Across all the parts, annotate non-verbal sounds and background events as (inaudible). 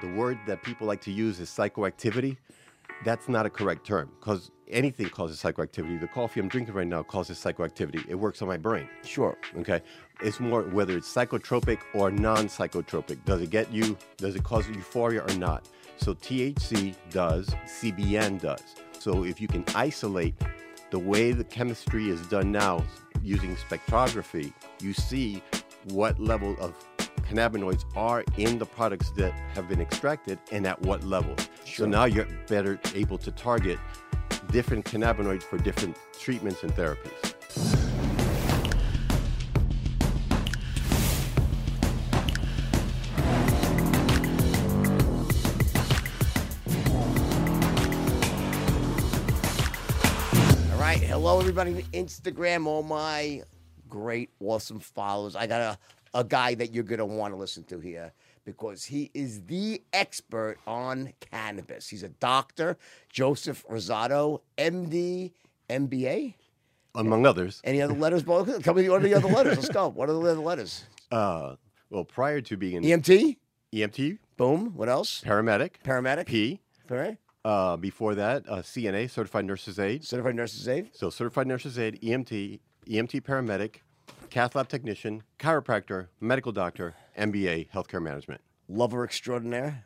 the word that people like to use is psychoactivity. That's not a correct term because anything causes psychoactivity. The coffee I'm drinking right now causes psychoactivity. It works on my brain. Sure. Okay. It's more whether it's psychotropic or non psychotropic. Does it get you, does it cause euphoria or not? So THC does, CBN does. So if you can isolate the way the chemistry is done now using spectrography, you see what level of cannabinoids are in the products that have been extracted and at what level. So now you're better able to target different cannabinoids for different treatments and therapies. All right. Hello, everybody on Instagram. All my great, awesome followers. I got a, a guy that you're going to want to listen to here because he is the expert on cannabis. He's a doctor, Joseph Rosado, MD, MBA. Among others, Any other letters? Bo? (laughs) Tell me what are the other letters. Let's go. What are the other letters? (laughs) uh, well, prior to being an EMT? EMT, Boom. What else? paramedic, Paramedic? P. All right. Uh, before that, uh, CNA, certified nurse's aide. Certified nurse's aide? So certified nurse's aide, EMT, EMT paramedic, cath lab technician, chiropractor, medical doctor, MBA, healthcare management. Lover extraordinaire?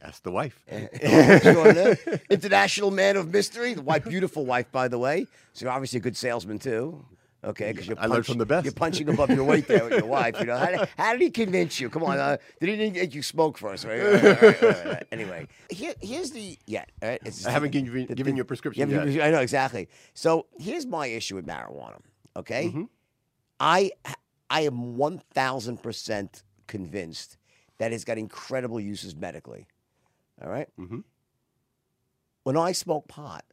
That's the wife. (laughs) International man of mystery. The wife, beautiful wife, by the way. So you're obviously a good salesman too. Okay, because you're I learned from the best. You're punching above your weight there with your (laughs) wife. You know, how did, how did he convince you? Come on, uh, did he get you smoke first? Right? All right, all right, all right. Anyway, here, here's the yeah. All right, it's I haven't given you, given you a prescription yet. I know exactly. So here's my issue with marijuana. Okay, Mm-hmm. I I am one thousand percent convinced that it's got incredible uses medically. All right? Mhm. When I smoke pot,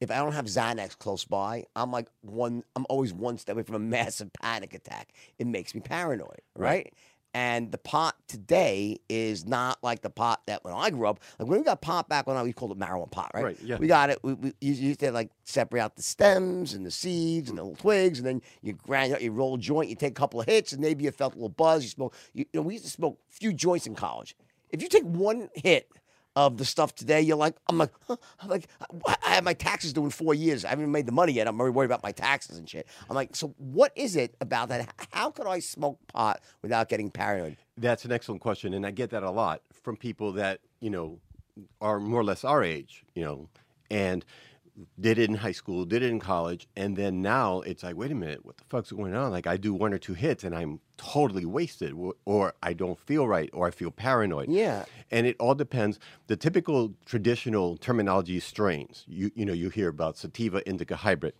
if I don't have Xanax close by, I'm like one. I'm always one step away from a (laughs) massive panic attack. It makes me paranoid, right? Right. And the pot today is not like the pot that when I grew up. Like when we got pot back when I we called it marijuana pot, right? Right, yeah. We got it. We, we you used to like separate out the stems and the seeds and the little twigs, and then you grind out, you roll a joint, you take a couple of hits, and maybe you felt a little buzz. You smoke. You, you know, we used to smoke a few joints in college. If you take one hit of the stuff today, you're like, I'm like, I'm like, I have my taxes due in four years. I haven't made the money yet. I'm already worried about my taxes and shit. I'm like, so what is it about that? How could I smoke pot without getting paranoid? That's an excellent question, and I get that a lot from people that you know are more or less our age, you know, and did it in high school, did it in college, and then now it's like, wait a minute, what the fuck's going on? Like I do one or two hits, and I'm totally wasted, or- I don't feel right, or I feel paranoid. Yeah. and it all depends. The typical traditional terminology is strains. You you know you hear about sativa indica hybrid.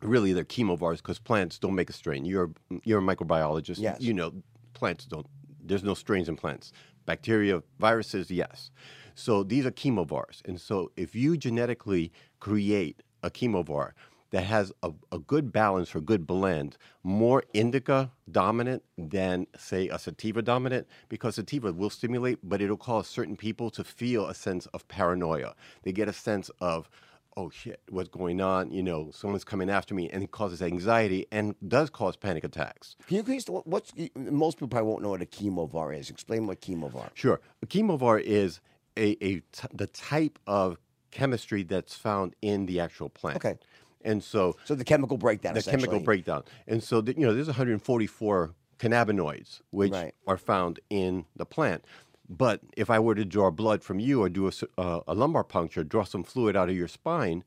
Really, they're chemovars because plants don't make a strain. You're you're a microbiologist. Yes. You know plants don't. There's no strains in plants. Bacteria, viruses, yes. So these are chemovars, and so if you genetically create a chemovar that has a, a good balance or good blend, more indica dominant than say a sativa dominant, because sativa will stimulate, but it'll cause certain people to feel a sense of paranoia. They get a sense of oh shit, what's going on? You know, someone's coming after me, and it causes anxiety and does cause panic attacks. Can you please? What's most people probably won't know what a chemovar is. Explain what chemovar. Sure. A chemovar is a, a t- the type of chemistry that's found in the actual plant. Okay. And so So the chemical breakdown. the chemical breakdown. And so, the, you know, there's 144 cannabinoids which Right. are found in the plant. But if I were to draw blood from you or do a, uh, a lumbar puncture, draw some fluid out of your spine,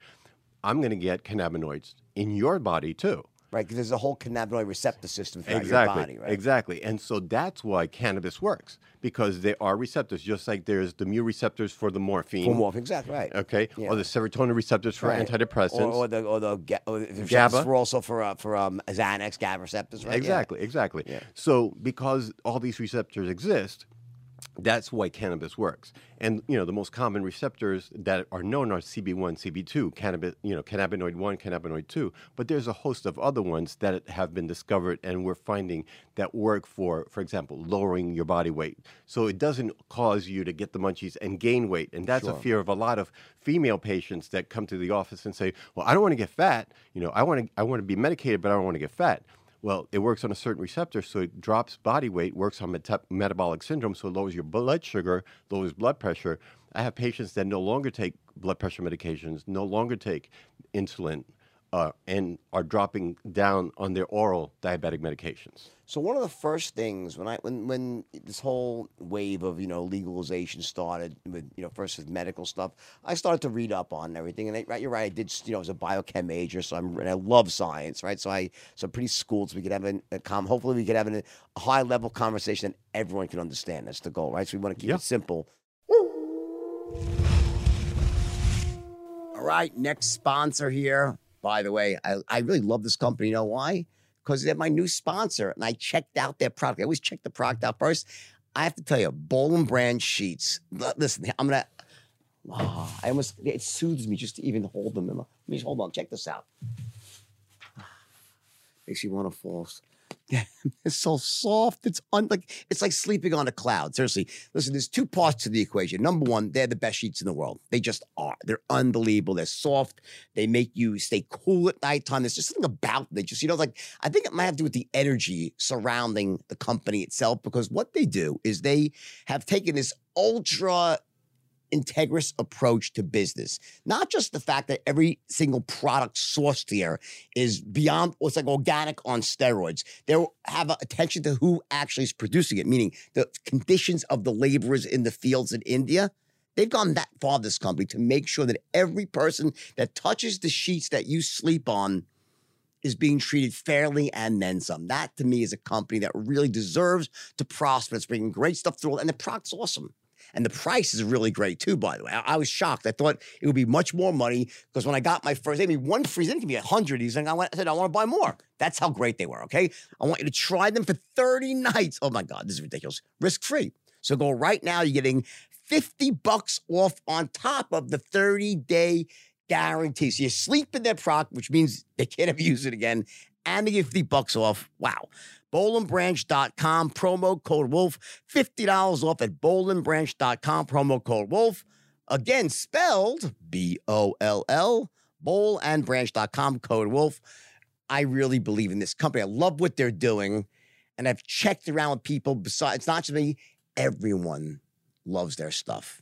I'm going to get cannabinoids in your body too. Right, because there's a whole cannabinoid receptor system throughout Exactly. your body, right? Exactly. And so that's why cannabis works because there are receptors, just like there's the mu receptors for the morphine. For morphine, exactly right. Okay. Yeah. Or the serotonin receptors for Right. antidepressants. or, or the or the, ga- or the receptors GABA. for also for uh, for um, Xanax, GABA receptors, right? Yeah. Exactly, exactly. Yeah. So because all these receptors exist, that's why cannabis works. And you know, the most common receptors that are known are CB1, CB2, cannabis, you know, cannabinoid 1, cannabinoid 2, but there's a host of other ones that have been discovered and we're finding that work for for example, lowering your body weight. So it doesn't cause you to get the munchies and gain weight. And that's a fear of a lot of female patients that come to the office and say, "Well, I don't want to get fat, you know, I want to I want to be medicated, but I don't want to get fat." Well, it works on a certain receptor, so it drops body weight, works on meta- metabolic syndrome, so it lowers your blood sugar, lowers blood pressure. I have patients that no longer take blood pressure medications, no longer take insulin, uh, and are dropping down on their oral diabetic medications. So one of the first things when I when when this whole wave of you know legalization started with you know first with medical stuff, I started to read up on everything. And I, right, you're right. I did you know as a biochem major, so I'm and I love science, right? So I so I'm pretty schooled, so we could have an, a com. Hopefully, we could have an, a high level conversation that everyone can understand. That's the goal, right? So we want to keep Yeah. it simple. All right, next sponsor here. By the way, I, I really love this company. You know why? Because they're my new sponsor, and I checked out their product. I always check the product out first. I have to tell you, Boll and Branch sheets. Listen, I'm gonna. Ah, I almost it soothes me just to even hold them. In my, let me hold on. Check this out. Makes you want to fall. (laughs) It's so soft. It's un, like it's like sleeping on a cloud. Seriously, listen. There's two parts to the equation. Number one, they're the best sheets in the world. They just are. They're unbelievable. They're soft. They make you stay cool at nighttime. There's just something about them. They just you know like I think it might have to do with the energy surrounding the company itself because what they do is they have taken this ultra integrous approach to business. Not just the fact that every single product sourced here is beyond what's like organic on steroids. They have attention to who actually is producing it, meaning the conditions of the laborers in the fields in India. They've gone that far, this company, to make sure that every person that touches the sheets that you sleep on is being treated fairly and then some. That to me is a company that really deserves to prosper. It's bringing great stuff through, and the product's awesome. And the price is really great too, by the way. I, I was shocked. I thought it would be much more money because when I got my first, they gave me one free, they didn't give me a hundred He's like, I, went, I said, I want to buy more. That's how great they were, okay? I want you to try them for 30 nights. Oh my God, this is ridiculous. Risk free. So go right now, you're getting 50 bucks off on top of the 30 day guarantee. So you sleep in their product, which means they can't (laughs) ever use it again, and they give 50 bucks off. Wow. Bollandbranch.com, promo code Wolf, $50 off at bollandbranch.com, promo code Wolf. Again, spelled B O L L, bollandbranch.com, code Wolf. I really believe in this company. I love what they're doing. And I've checked around with people besides, it's not just me, everyone loves their stuff.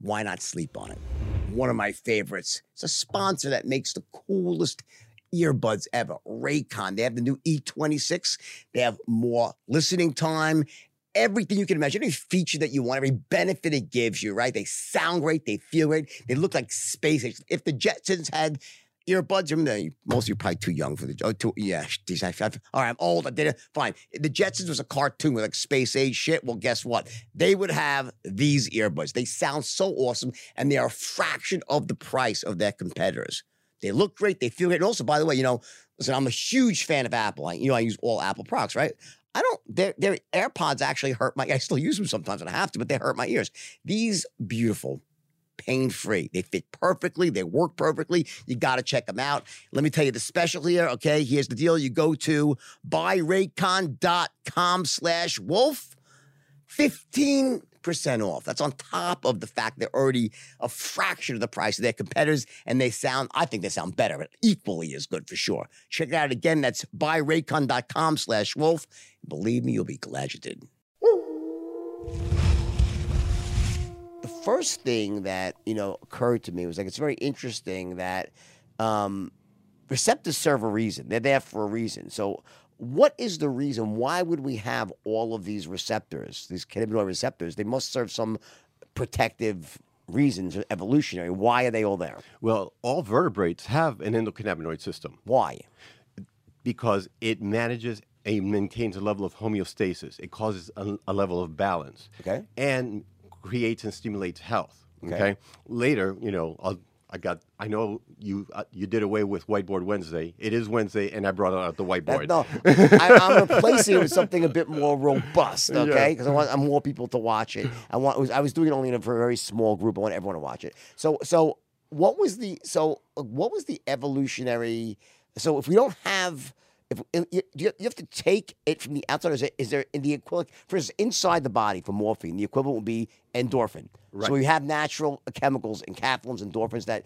Why not sleep on it? One of my favorites. It's a sponsor that makes the coolest earbuds ever. Raycon. They have the new E26. They have more listening time. Everything you can imagine, every feature that you want, every benefit it gives you, right? They sound great, they feel great, they look like space. age. If the Jetsons had earbuds, I mean, most of you are probably too young for the. Oh, too, yeah, geez, I, I, all right, I'm old. I did it. Fine. The Jetsons was a cartoon with like space age shit. Well, guess what? They would have these earbuds. They sound so awesome, and they are a fraction of the price of their competitors. They look great. They feel great. And also, by the way, you know, listen, I'm a huge fan of Apple. I, you know, I use all Apple products, right? I don't. Their their AirPods actually hurt my. (laughs) I still use them sometimes when I have to, but they hurt my ears. These beautiful, pain free. They fit perfectly. They work perfectly. You got to check them out. Let me tell you the special here. Okay, here's the deal. You go to buyraycon.com slash wolf. 15% off. That's on top of the fact they're already a fraction of the price of their competitors, and they sound, I think they sound better, but equally as good for sure. Check it out again. That's buyraycon.com slash wolf. Believe me, you'll be glad you did. The first thing that, you know, occurred to me was like, it's very interesting that um, receptors serve a reason. They're there for a reason. So, what is the reason? Why would we have all of these receptors, these cannabinoid receptors? They must serve some protective reasons, evolutionary. Why are they all there? Well, all vertebrates have an endocannabinoid system Why? because it manages and maintains a level of homeostasis. It causes a, a level of balance. Okay. And creates and stimulates health. Okay. Okay. Later, you know, I'll, I got. I know you. Uh, you did away with Whiteboard Wednesday. It is Wednesday, and I brought out the whiteboard. That, no, I, I'm replacing it with something a bit more robust, (laughs) okay? Because I want I want more people to watch it. I want. It was, I was doing it only in a very small group. I want everyone to watch it. So, so what was the so uh, what was the evolutionary? So, if we don't have, if you, you you have to take it from the outside, is, it, is there in the equivalent for inside the body for morphine? The equivalent would be endorphin. So Right. we have natural chemicals and enkephalins, endorphins that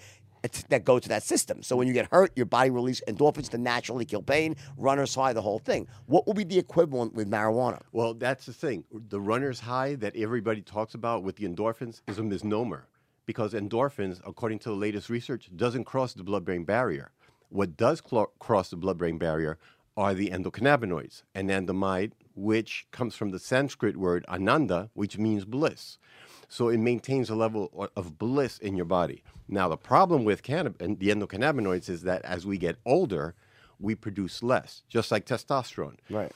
that go to that system. So when you get hurt, your body releases endorphins to naturally kill pain, runner's high, the whole thing. What would be the equivalent with marijuana? Well, that's the thing. The runner's high that everybody talks about with the endorphins is a misnomer because endorphins, according to the latest research, doesn't cross the blood-brain barrier. What does clo- cross the blood-brain barrier are the endocannabinoids, anandamide, which comes from the Sanskrit word ananda, which means bliss. So it maintains a level of bliss in your body. Now, the problem with cannab- and the endocannabinoids is that as we get older, we produce less, just like testosterone Right.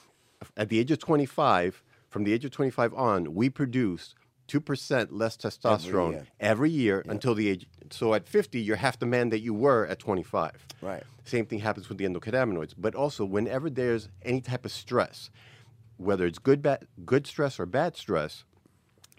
at the age of 25, from the age of 25 on, we produce 2% less testosterone every year. year, until the age. So at 50, you're half the man that you were at 25. Right. Same thing happens with the endocannabinoids. But also, whenever there's any type of stress, whether it's good, bad, good stress or bad stress,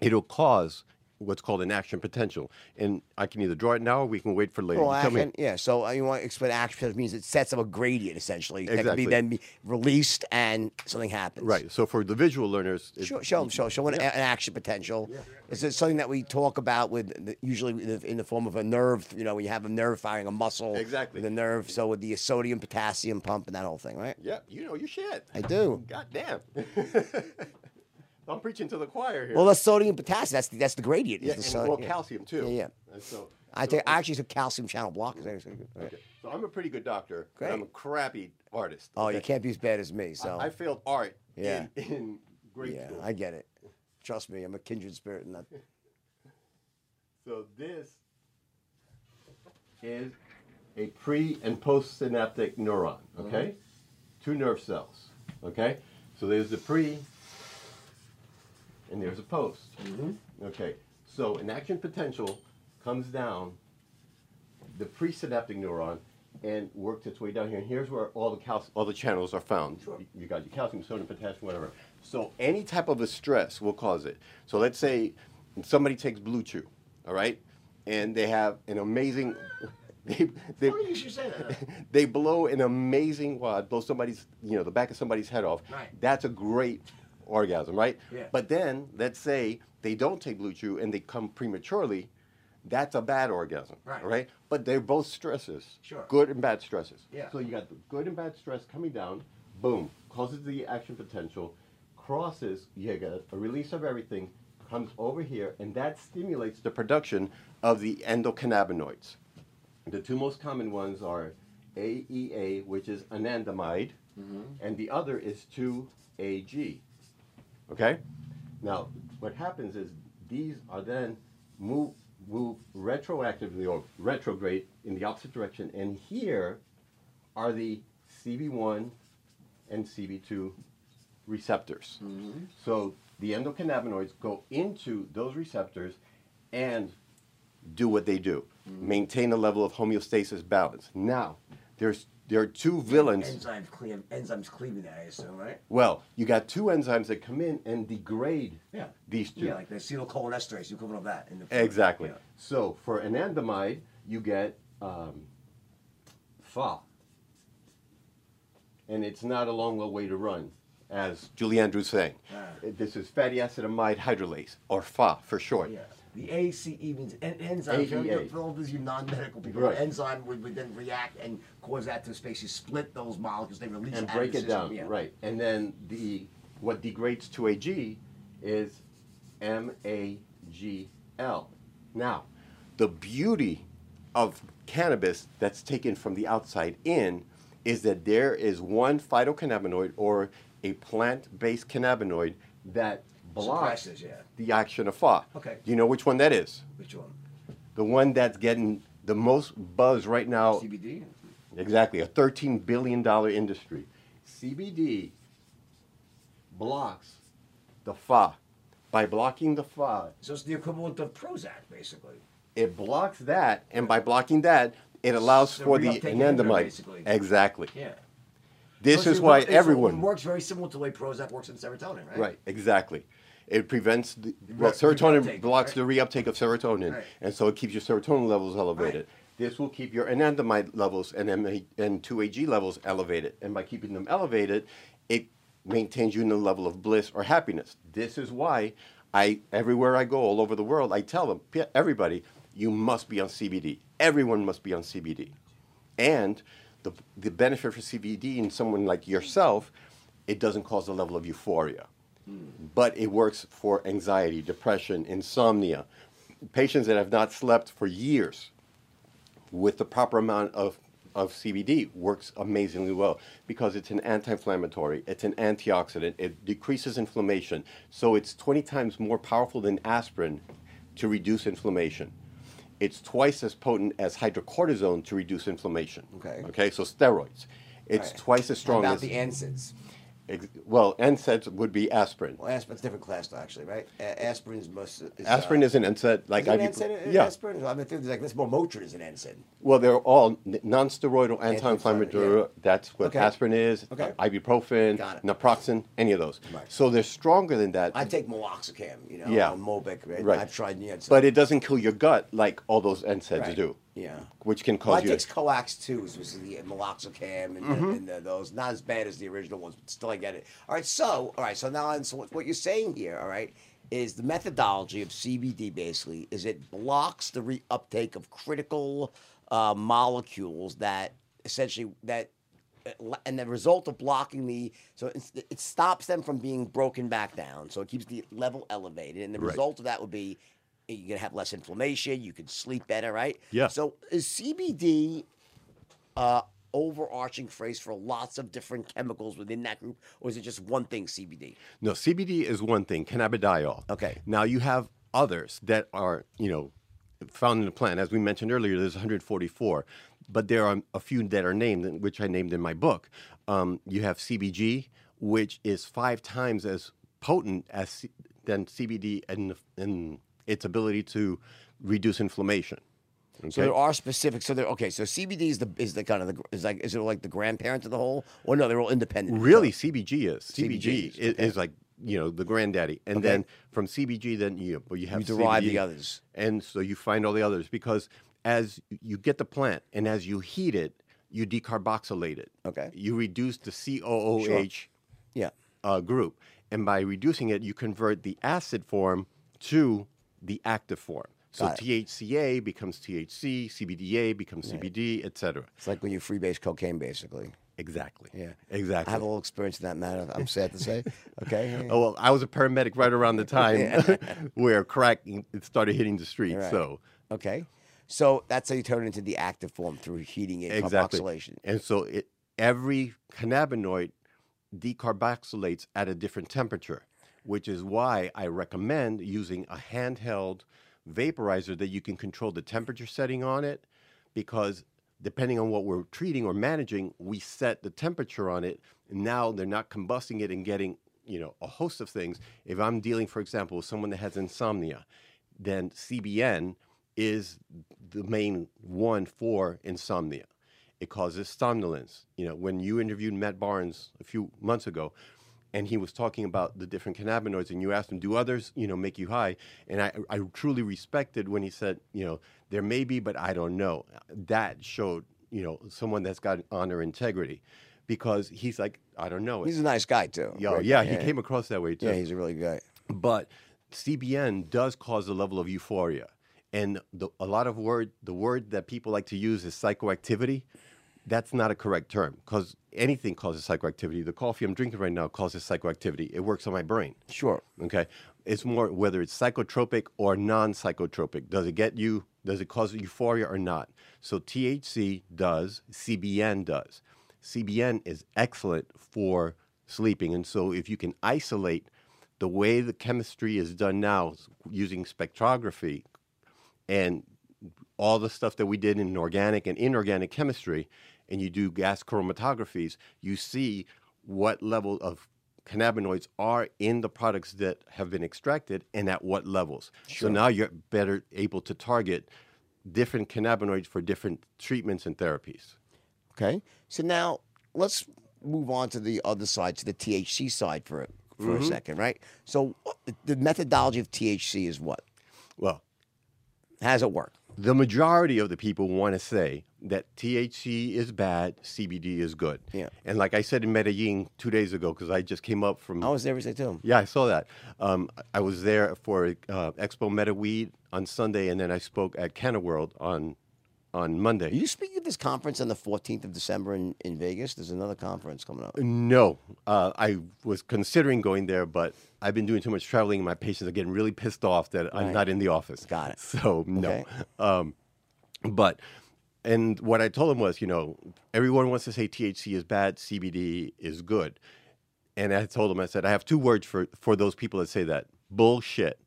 it'll cause what's called an action potential. And I can either draw it now or we can wait for later. Well, You me. action, yeah. So uh, you want to explain action potential means it sets up a gradient essentially exactly. that can be then be released and something happens. Right. So for the visual learners, it- Show, show them, show, show an, an action potential. Is it something that we talk about with the, usually in the, in the form of a nerve? You know, we have a nerve firing a muscle. Exactly. The nerve. So with the sodium potassium pump and that whole thing, right? yeah, you know your shit. I do. God damn. (laughs) I'm preaching to the choir here. Well, the sodium potassium. That's the, that's the gradient. yeah, the and, so- well, yeah. calcium too. Yeah, yeah. And so, I so- take. I actually took calcium channel blockers. Mm-hmm. okay. So I'm a pretty good doctor. but I'm a crappy artist. Oh, you can't be as bad as me. So I, I failed art Yeah. in, in grade yeah, school. I get it. Trust me, I'm a kindred spirit in that. (laughs) So this is a pre and post synaptic neuron, okay? Mm-hmm. Two nerve cells, okay? So there's the pre and there's a post. Mm-hmm. Okay, so an action potential comes down the presynaptic neuron and works its way down here. And here's where all the all the channels are found. You- You got your calcium, sodium, potassium, whatever. So any type of a stress will cause it. So let's say somebody takes Blue Chew, all right, and they have an amazing. (laughs) They, they, Funny you say that. (laughs) they blow an amazing wad, blow somebody's, you know, the back of somebody's head off. Right. That's a great orgasm, right? Yeah. But then, let's say they don't take Blue Chew and they come prematurely, that's a bad orgasm, Right. right? But they're both stresses, Sure. good and bad stresses. Yeah. So you got the good and bad stress coming down, boom, causes the action potential, crosses, you got a release of everything, comes over here, and that stimulates the production of the endocannabinoids. The two most common ones are AEA, which is anandamide, mm-hmm. and the other is 2AG. Okay? Now, what happens is these are then move, move retroactively or retrograde in the opposite direction, and here are the CB1 and CB2 receptors. Mm-hmm. So the endocannabinoids go into those receptors and do what they do mm-hmm. maintain a level of homeostasis balance. Now, there's there are two villains. Enzymes cleave, enzymes cleaving that, I assume, right? Well, you got two enzymes that come in and degrade Yeah. these two. Yeah, like the acetylcholinesterase, you equivalent of that in the. Exactly. Yeah. So for anandamide, you get um, Fa. And it's not a long way to run, as Julie Andrews saying. Ah. This is fatty acid amide hydrolase, or Fa for short. Yeah. The ACE means en- enzyme. AEA. For, for all those you non-medical people, Right. an enzyme would, would then react and cause that to basically split those molecules. They release and break it down. Yeah. right? And then the what degrades to AG is MAGL. Now, the beauty of cannabis that's taken from the outside in is that there is one phytocannabinoid or a plant-based cannabinoid that blocks yeah. the action of FA. Okay. Do you know which one that is? Which one? The one that's getting the most buzz right now CBD. Exactly, a $13 billion industry. CBD blocks the FA. By blocking the FA, So it's the equivalent of Prozac, basically. it blocks that, and by blocking that, it allows So for the anandamide. Exactly. Yeah. This So is why everyone. It works very similar to the way Prozac works in serotonin, right? Right, exactly. It prevents the well, serotonin reuptake, blocks right? the reuptake of serotonin, Right. and so it keeps your serotonin levels elevated. This will keep your anandamide levels and and 2AG levels elevated, and by keeping them elevated, it maintains you in a level of bliss or happiness. This is why I everywhere I go all over the world, I tell them everybody you must be on CBD. Everyone must be on CBD. And the, the benefit for CBD in someone like yourself, it doesn't cause a level of euphoria. Hmm. But it works for anxiety, depression, insomnia. Patients that have not slept for years with the proper amount of, of CBD works amazingly well because it's an anti-inflammatory, it's an antioxidant, it decreases inflammation. So it's 20 times more powerful than aspirin to reduce inflammation. It's twice as potent as hydrocortisone to reduce inflammation. Okay. Okay, so steroids. It's Right. twice as How strong about as the NSAIDs? Ex- well, NSAIDs would be aspirin. Well, aspirin's a different class, actually, right? A- aspirin's most. Is, Aspirin uh, is an NSAID, like is it an. NSAID? an Yeah. Aspirin? I mean, there's like this more Motrin is an NSAID. Well, they're all non-steroidal Anti-inflammatory, yeah. That's what Okay. aspirin is. Okay. uh, ibuprofen, Got it. naproxen, any of those. Right. So they're stronger than that. I take meloxicam, you know, Yeah. Mobic, right? Right. I've tried, it's- but it doesn't kill your gut like all those NSAIDs Right. do, Yeah. which can Well, I cause you. takes COX-2, which is the meloxicam and, Mm-hmm. and the, those. Not as bad as the original ones, but still I get it. All right, so all right, so now so what- you're saying here, all right, is the methodology of CBD basically is it blocks the reuptake of critical uh, molecules that essentially that uh, and the result of blocking the so it's, it stops them from being broken back down so it keeps the level elevated and the Right. result of that would be you're gonna have less inflammation you can sleep better right Yeah. so is cbd uh overarching phrase for lots of different chemicals within that group or is it just one thing cbd No, CBD is one thing, cannabidiol. Okay. Now you have others that are, you know, found in the plant. As we mentioned earlier, there's 144, but there are a few that are named, which I named in my book. Um, you have CBG, which is five times as potent as C- than CBD in, in its ability to reduce inflammation. so there are specific so there okay so cbd is the is the kind of the is like is it like the grandparent of the whole or no they're all independent Really, CBG is CBG CBG, is, is, okay. is like you know the granddaddy, and Okay. then from CBG, then you well, you have You derive the others. and so you find all the others because as you get the plant and as you heat it, you decarboxylate it. Okay. you reduce the COOH yeah uh, group, and by reducing it, you convert the acid form to the active form. So THCA becomes THC, CBDA becomes CBD, etc. it's like when you freebase cocaine basically Exactly. Yeah. Exactly. I have a little experience in that matter. I'm sad to say. (laughs) Okay. Oh well, I was a paramedic right around the time (laughs) (laughs) where crack started hitting the streets. Right. So Okay. So that's how you turn it into the active form through heating it, exactly, carboxylation. and so it, every cannabinoid decarboxylates at a different temperature, which is why I recommend using a handheld vaporizer that you can control the temperature setting on it, because depending on what we're treating or managing, we set the temperature on it. Now they're not combusting it and getting, you know, a host of things. If I'm dealing, for example, with someone that has insomnia, then CBN is the main one for insomnia. It causes somnolence. You know, when you interviewed Matt Barnes a few months ago, and he was talking about the different cannabinoids, and you asked him, "Do others, you know, make you high?" And I, I truly respected when he said, "You know, there may be, but I don't know." That showed, you know, someone that's got honor, integrity, because he's like, "I don't know." He's a nice guy too. yeah, yeah, he came across that way too. Yeah, he's a really good guy. But CBN does cause a level of euphoria, and the, a lot of word the word that people like to use is psychoactivity. That's not a correct term because anything causes psychoactivity. The coffee I'm drinking right now causes psychoactivity. It works on my brain. Sure. Okay, it's more whether it's psychotropic or non-psychotropic. Does it get you? Does it cause euphoria or not? So THC does, CBN does. CBN is excellent for sleeping, and so if you can isolate the way the chemistry is done now using spectrography and all the stuff that we did in organic and inorganic chemistry, and you do gas chromatographies, you see what level of cannabinoids are in the products that have been extracted and at what levels. So now you're better able to target different cannabinoids for different treatments and therapies. Okay. So now let's move on to the other side, to the THC side for for a mm-hmm. second, right? So the methodology of THC is what? Well, does it work? The majority of the people want to say that THC is bad, CBD is good. Yeah. And like I said in Medellin two days ago, because I just came up from I was there every day too. Yeah, I saw that. Um, I was there for uh, Expo Medeweed on Sunday, and then I spoke at Canna World on on Monday. Are you speaking at this conference on the 14th of December in, in Vegas? There's another conference coming up. No, uh, I was considering going there, but I've been doing too much traveling, and my patients are getting really pissed off that I'm not in the office. Got it. So no. Okay. Um, but and what I told him was, you know, everyone wants to say THC is bad, CBD is good, and I told him, I said, I have two words for for those people that say that bullshit.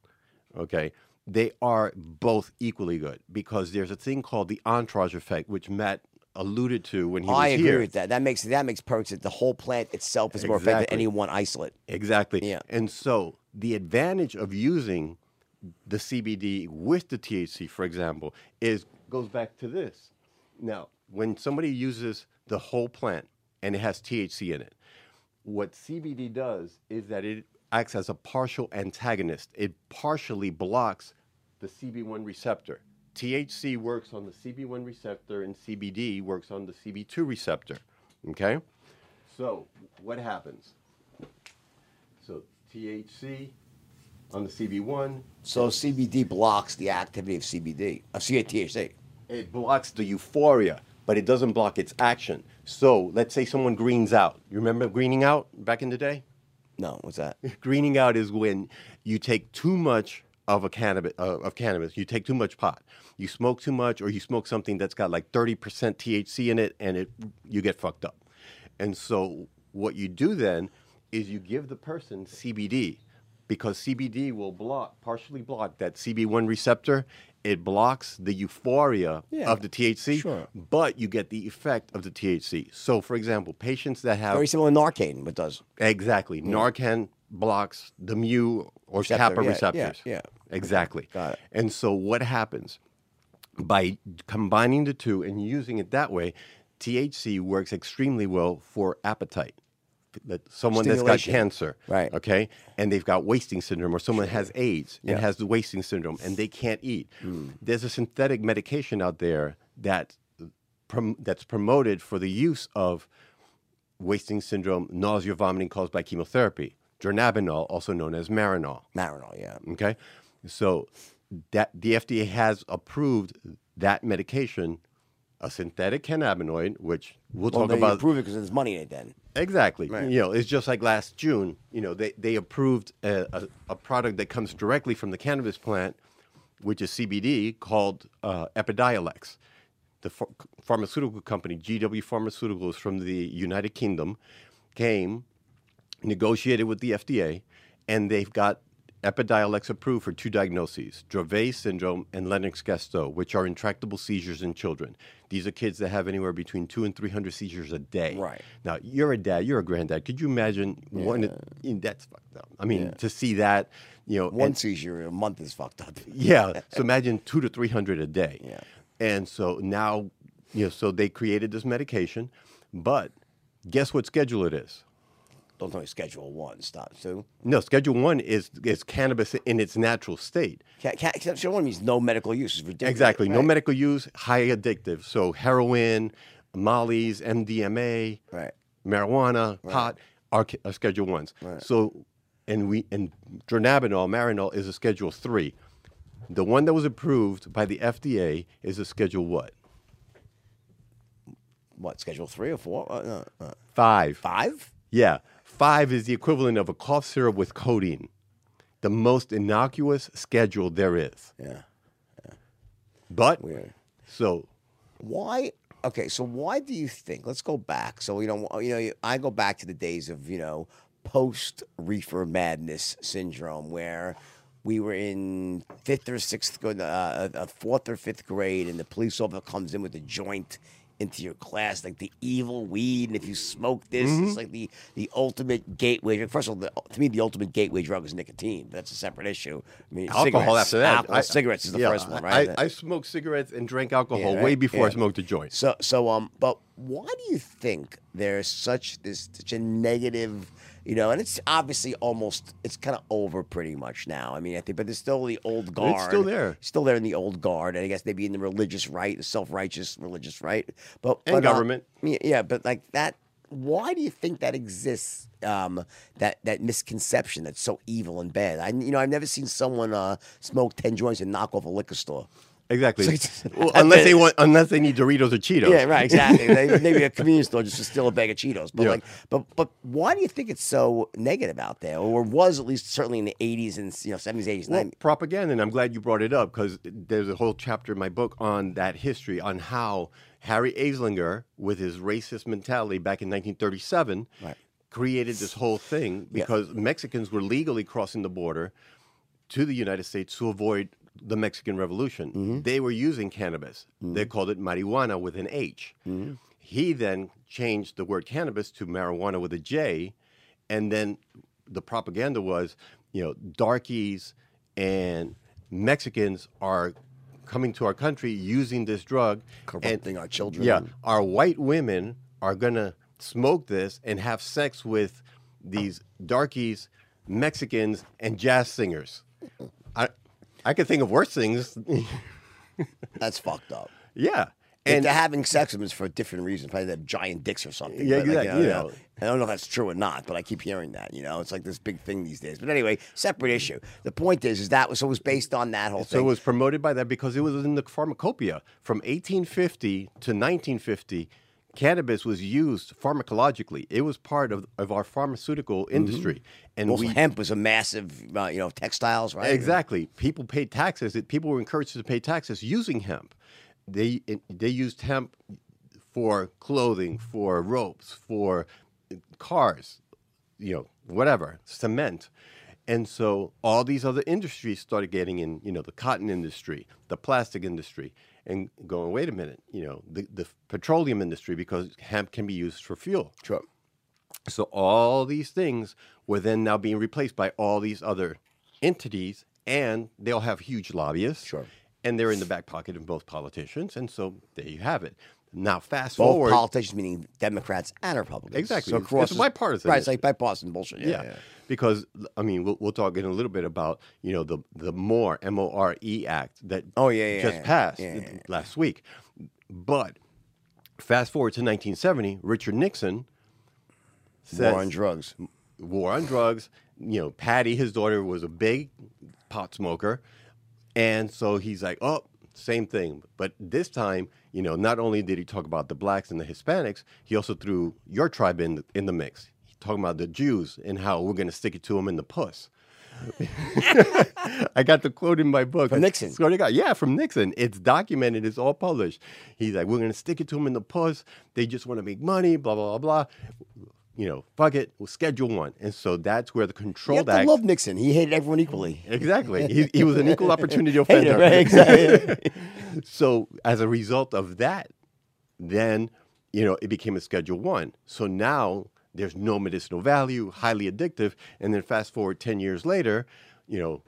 Okay. They are both equally good because there's a thing called the entourage effect, which Matt alluded to when he was I agree here. with that. That makes that makes perfect sense. The whole plant itself is more effective than any one isolate. Exactly. Yeah. And so the advantage of using the CBD with the THC, for example, is goes back to this. Now, when somebody uses the whole plant and it has THC in it, what CBD does is that it acts as a partial antagonist. It partially blocks the CB1 receptor. THC works on the CB1 receptor and CBD works on the CB2 receptor. Okay? So, what happens? So, THC on the CB1, So CBD blocks the activity of CBD, of uh, THC. It blocks the euphoria, but it doesn't block its action. So, let's say someone greens out. You remember greening out back in the day? No, what's that? (laughs) greening out is when you take too much of a cannabis uh, of cannabis. You take too much pot. You smoke too much, or you smoke something that's got like thirty percent THC in it, and it you get fucked up. And so what you do then is you give the person CBD because CBD will block partially block that CB1 receptor. It blocks the euphoria Yeah, of the THC, sure. but you get the effect of the THC. So, for example, patients that have Very similar to Narcan, but does. Exactly. Narcan blocks the mu or Receptor, kappa yeah, yeah, receptors. yeah. Exactly. Got it. And so what happens by combining the two and using it that way, THC works extremely well for appetite. That someone that's got cancer, Right. Okay, and they've got wasting syndrome, or someone has AIDS and Yeah. has the wasting syndrome, and they can't eat. Hmm. There's a synthetic medication out there that prom- that's promoted for the use of wasting syndrome, nausea, vomiting caused by chemotherapy. Dronabinol, also known as Marinol. Marinol, yeah. Okay, so that the FDA has approved that medication, a synthetic cannabinoid, which we'll Well, talk then you about. prove it because there's money in it then. Exactly. Right. You know, it's just like last June. You know, they they approved a, a, a product that comes directly from the cannabis plant, which is CBD, called uh, Epidiolex. The ph- pharmaceutical company GW Pharmaceuticals from the United Kingdom came, negotiated with the FDA, and they've got Epidiolex approved for two diagnoses: Dravet syndrome and Lennox-Gastaut, which are intractable seizures in children. These are kids that have anywhere between two and three hundred seizures a day. Right. Now, you're a dad, you're a granddad. Could you imagine one? you know, that's fucked up. I mean, to see that, you know, One and- seizure a month is fucked up. (laughs) yeah. (laughs) So imagine two to three hundred a day. Yeah. And so now, you know, so they created this medication, but guess what schedule it is? Don't tell me Schedule One. Stop. Two. No, Schedule One is is cannabis in its natural state. Schedule One means no medical use. It's ridiculous. Exactly. No medical use, high addictive. So heroin, Molly's, MDMA, Right. marijuana, pot are, are Schedule Ones. So, and we and dronabinol, marinol is a Schedule Three. The one that was approved by the FDA is a Schedule what? What? Schedule Three or four? Uh, uh, Five. five? Yeah. Five is the equivalent of a cough syrup with codeine. The most innocuous schedule there is. Yeah. yeah. But Weird. so Why? Okay, so why do you think? Let's go back. So you know, you know, I go back to the days of you know post reefer madness syndrome, where we were in fifth or sixth, grade, uh, uh, fourth or fifth grade, and the police officer comes in with a joint into your class, like the evil weed, and if you smoke this, Mm-hmm. it's like the the ultimate gateway. drug. First of all, the, to me, the ultimate gateway drug is nicotine. That's a separate issue. I mean, alcohol cigarettes- after that. alcohol, cigarettes is the yeah, first one, right? I, I smoked cigarettes and drank alcohol Yeah, way before Yeah. I smoked a joint. So, so, um, but why do you think there's such this such a negative You know, and it's obviously almost it's kind of over pretty much now. I mean, I think, but there's still the old guard. It's still there. Still there in the old guard, and I guess maybe in the religious right, the self-righteous religious right, but And but, uh, government. yeah, yeah, but like that. Why do you think that exists? Um, that that misconception that's so evil and bad. I you know I've never seen someone uh, smoke ten joints and knock off a liquor store. Exactly. Well, (laughs) unless they want, unless they need Doritos or Cheetos. Yeah, right, exactly. They- (laughs) Maybe a convenience store just to steal a bag of Cheetos. But Yeah. like, but but why do you think it's so negative out there, or was at least certainly in the '80s and you know '70s, '80s, Well, 90s? propaganda, and I'm glad you brought it up because there's a whole chapter in my book on that history, on how Harry Anslinger, with his racist mentality back in 1937, Right. created this whole thing Yeah. because Mexicans were legally crossing the border to the United States to avoid the Mexican Revolution. Mm-hmm. They were using cannabis. They called it marijuana with an H. Mm-hmm. He then changed the word cannabis to marijuana with a J, and then the propaganda was, you know, darkies and Mexicans are coming to our country using this drug, Corrupting our children. yeah, our white women are gonna smoke this and have sex with these darkies, Mexicans, and jazz singers. I I could think of worse things. (laughs) That's fucked up. yeah, And and they're having sex with them is for a different reason. Probably they have giant dicks or something. Yeah, but, like, exactly, you you know, know. I don't know if that's true or not, but I keep hearing that. You know, it's like this big thing these days. But anyway, separate issue. The point is, is that was so it was based on that whole thing. so it was promoted by that because it was in the pharmacopoeia from 1850 to 1950. Cannabis was used pharmacologically. It was part of, of our pharmaceutical industry, and also, we hemp was a massive, uh, you know, textiles, right? Exactly. People paid taxes. People were encouraged to pay taxes using hemp. They they used hemp for clothing, for ropes, for cars, you know, whatever, cement. And so all these other industries started getting in, you know, the cotton industry, the plastic industry, and going, wait a minute, you know, the, the petroleum industry, because hemp can be used for fuel. Sure. So all these things were then now being replaced by all these other entities, and they'll have huge lobbyists. Sure. And they're in the back pocket of both politicians, and so there you have it. Now fast Both forward, politicians, meaning Democrats and Republicans. Exactly. So across it's bipartisan. Right. It's like bipartisan bullshit. Yeah. yeah, yeah. because I mean we'll, we'll talk in a little bit about you know the the more M O R E Act that Oh, yeah, yeah, just passed last week, but fast forward to 1970, Richard Nixon says War on drugs. war on drugs. You know, Patty, his daughter, was a big pot smoker, and so he's like, "Oh, same thing." But this time, you know, not only did he talk about the blacks and the Hispanics, he also threw your tribe in the, in the mix. He talking about the Jews and how we're going to stick it to them in the puss. (laughs) I got the quote in my book From Nixon? Swear to God, yeah, from Nixon. It's documented. It's all published. He's like, we're going to stick it to them in the puss. They just want to make money. Blah blah blah blah you know, fuck it, we'll schedule one. And so that's where the You Control have Act. love Nixon. He hated everyone equally. (laughs) Exactly. He, he was an equal (laughs) opportunity Hated, offender. right? Exactly. (laughs) so as a result of that, then, you know, it became a Schedule One. So now there's no medicinal value, highly addictive. And then fast forward 10 years later, you know,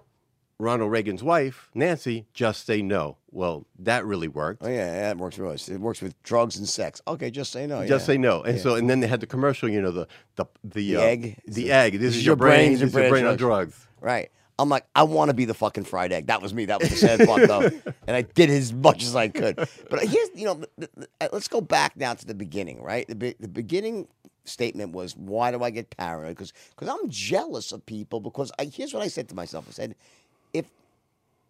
Ronald Reagan's wife, Nancy, just say no. Well, that really worked. Oh yeah, yeah, it works with us. It works with drugs and sex. Okay, just say no. Just yeah. say no, and so and then they had the commercial. You know the the the, The uh, egg? the egg. This, is your brain. This is your brain on drugs. (laughs) Right. I'm like, I want to be the fucking fried egg. That was me. That was the sad part, though. (laughs) And I did as much as I could. But here's, you know, the- let's go back now to the beginning, right? The, be, the beginning statement was, why do I get paranoid? Because I'm jealous of people. Because I, here's what I said to myself. I said, if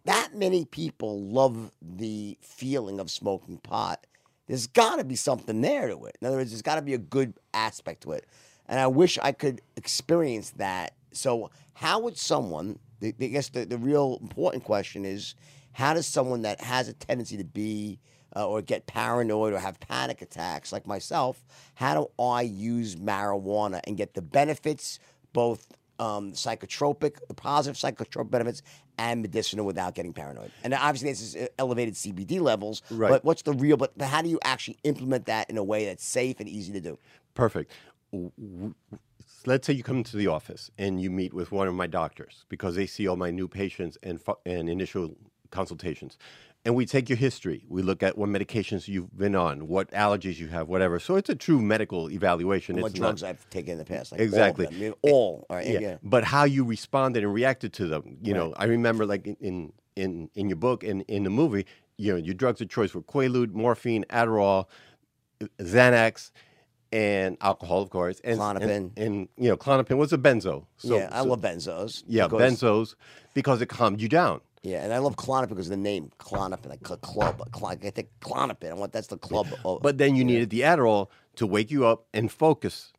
that many people love the feeling of smoking pot, there's got to be something there to it. In other words, there's got to be a good aspect to it. And I wish I could experience that. So, how would someone, I guess the, the real important question is, how does someone that has a tendency to be uh, or get paranoid or have panic attacks like myself, how do I use marijuana and get the benefits, both um, psychotropic, the positive psychotropic benefits, and medicinal without getting paranoid. And obviously, this is uh, elevated CBD levels. Right. But what's the real? But, but how do you actually implement that in a way that's safe and easy to do? Perfect. Let's say you come into the office and you meet with one of my doctors because they see all my new patients and and initial consultations. And we take your history. We look at what medications you've been on, what allergies you have, whatever. So it's a true medical evaluation. What It's drugs not, I've taken in the past? Like Exactly. All. I mean, all. Right. Yeah. yeah. But how you responded and reacted to them. You know, I remember like in- in in in your book and in the movie, you know, your drugs of choice were Quaalude, morphine, Adderall, Xanax, and alcohol, of course, and Klonopin. And, and, you know, Klonopin was a benzo. So, yeah. I so- love benzos. yeah because- benzos because it calmed you down. Yeah, and I love Klonopin because of the name Klonopin, like cl- club. Cl- I think Klonopin. I want that's the club. of- But then you needed the Adderall to wake you up and focus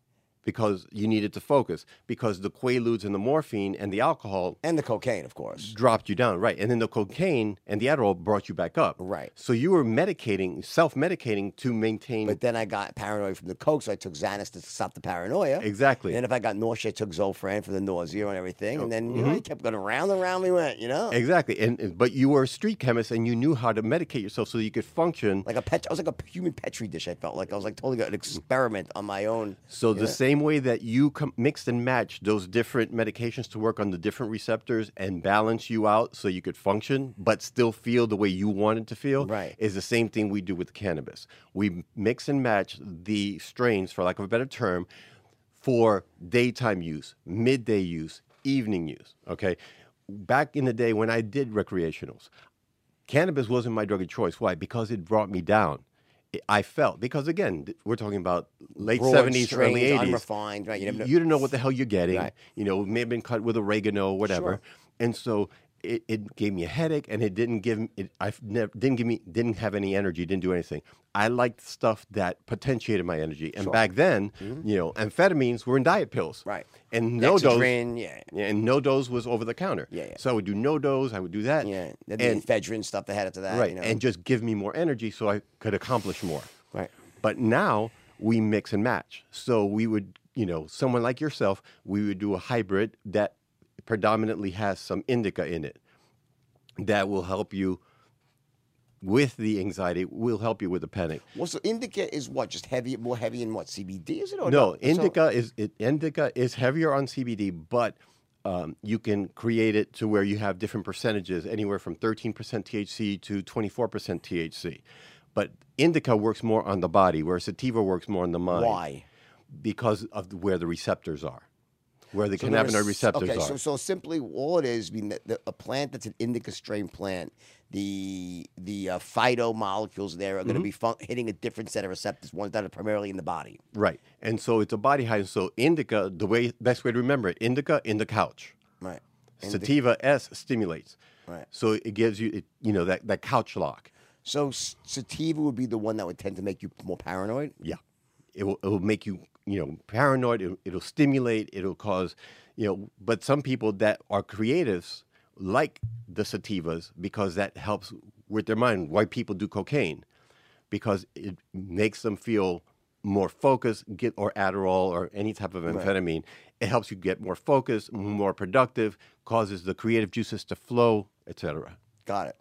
because you needed to focus because the Quaaludes and the morphine and the alcohol and the cocaine, of course. dropped you down, right? And then the cocaine and the Adderall brought you back up, Right. So you were medicating, self-medicating to maintain. But then I got paranoid from the coke, so I took Xanax to stop the paranoia. Exactly. Oh, And then if I got nausea, I took Zofran for the nausea and everything. And then you mm-hmm. know, I kept going around and around we went. You know, exactly, and and- but you were a street chemist and you knew how to medicate yourself so you could function. like a pet. I was like a human petri dish. I felt like I was like totally an experiment on my own. So the same way that you com- mixed and match those different medications to work on the different receptors and balance you out so you could function but still feel the way you wanted to feel Right. is the same thing we do with cannabis. We mix and match the strains for lack of a better term for daytime use, midday use, evening use, okay? Back in the day when I did recreationals, cannabis wasn't my drug of choice. Why? Because it brought me down. I felt because again, we're talking about late seventies, early eighties. unrefined, right? You You don't know what the hell you're getting. Right. You know, it may have been cut with oregano, whatever. Sure. And so it, it gave me a headache, and it didn't give me. It, I never didn't give me didn't have any energy. Didn't do anything. I liked stuff that potentiated my energy. And back then, you know, amphetamines were in diet pills. Mm-hmm. Right. And NoDoz. Yeah. Yeah, and NoDoz was over the counter. Yeah, yeah. So I would do NoDoz. I would do that. Yeah, And ephedrine stuff they had after that. right, You know? and just give me more energy so I could accomplish more. right. But now we mix and match. So we would, you know, someone like yourself, we would do a hybrid that predominantly has some indica in it that will help you with the anxiety, will help you with the panic. Well, so indica is what? Just heavy, more heavy in what? CBD is it? Or No, So- indica is it, indica is heavier on CBD, but um, you can create it to where you have different percentages, anywhere from 13% THC to 24% THC. But indica works more on the body, whereas sativa works more on the mind. why? Because of where the receptors are, where the So cannabinoid receptors okay, are. so so simply, all it is, I mean, the, the, a plant that's an indica strain plant, the the uh, phyto molecules there are going Mm-hmm. to be fun- hitting a different set of receptors, ones that are primarily in the body. right, and so it's a body high. So indica, the way best way to remember it, indica in the couch. Right. Sativa S stimulates. Right. So it gives you, it, you know, that, that couch lock. So s- sativa would be the one that would tend to make you more paranoid. Yeah, it will, it will make you you know paranoid. It'll, it'll stimulate. It'll cause you know. But some people that are creatives like the sativas because that helps with their mind. Why people do cocaine because it makes them feel more focused. Get or Adderall or any type of amphetamine. It helps you get more focused, more productive. Causes the creative juices to flow, etc. Got it.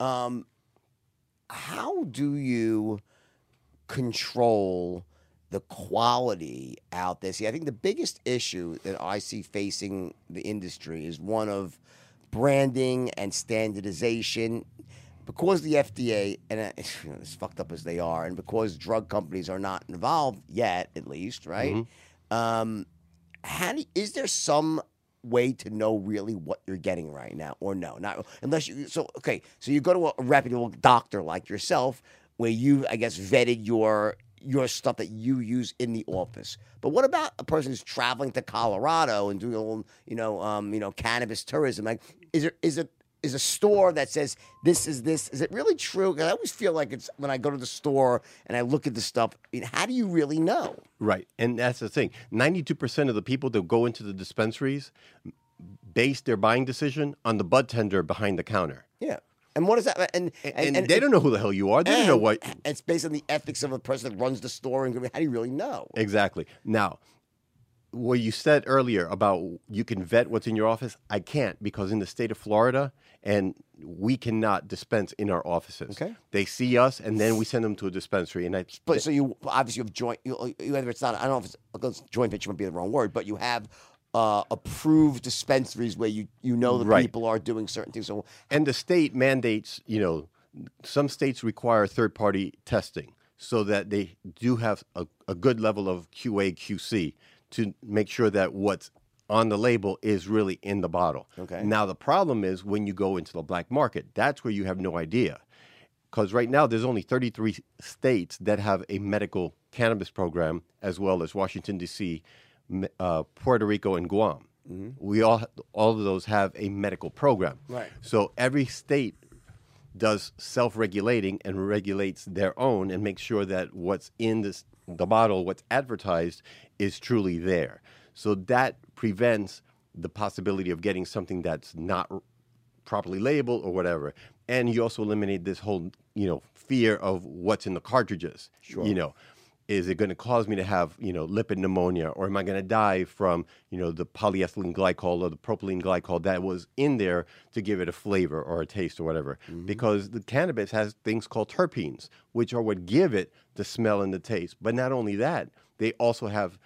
Um, how do you control the quality out there? See, I think the biggest issue that I see facing the industry is one of branding and standardization. Because the FDA, and uh, (laughs) you know, as fucked up as they are, and because drug companies are not involved yet, at least, right? Um, how do, is there some way to know really what you're getting right now or no not unless you so okay so you go to a reputable doctor like yourself where you i guess vetted your your stuff that you use in the office but what about a person who's traveling to colorado and doing a little you know um you know cannabis tourism like is there is it is a store that says this is this is it really true 'Cause i always feel like it's when i go to the store and i look at the stuff I mean, how do you really know Right. And that's the thing. 92% of the people that go into the dispensaries base their buying decision on the bud tender behind the counter. yeah and what is that and And, they don't know who the hell you are. They don't know what. It's based on the ethics of the person that runs the store. And how do you really know? Exactly. Now, what you said earlier about you can vet what's in your office, I can't because in the state of Florida, and we cannot dispense in our offices. Okay. They see us, and then we send them to a dispensary. And I, But so you obviously have joint. You, you- whether it's not, I don't know if it's joint venture might be the wrong word, but you have uh, approved dispensaries where you you know the Right. people are doing certain things. So And the state mandates, you know, some states require third party testing so that they do have a, a good level of QA, QC to make sure that what's on the label is really in the bottle. Okay. Now, the problem is when you go into the black market, that's where you have no idea. Because right now, there's only 33 states that have a medical cannabis program, as well as Washington, D.C., uh, Puerto Rico, and Guam. We all, all of those have a medical program. Right. So every state does self-regulating and regulates their own and makes sure that what's in this, the bottle, what's advertised, is truly there. So that prevents the possibility of getting something that's not r- properly labeled or whatever. And you also eliminate this whole, you know, fear of what's in the cartridges. Sure. You know, is it going to cause me to have, you know, lipid pneumonia, or am I going to die from, you know, the polyethylene glycol or the propylene glycol that was in there to give it a flavor or a taste or whatever? Because the cannabis has things called terpenes, which are what give it the smell and the taste. But not only that, they also have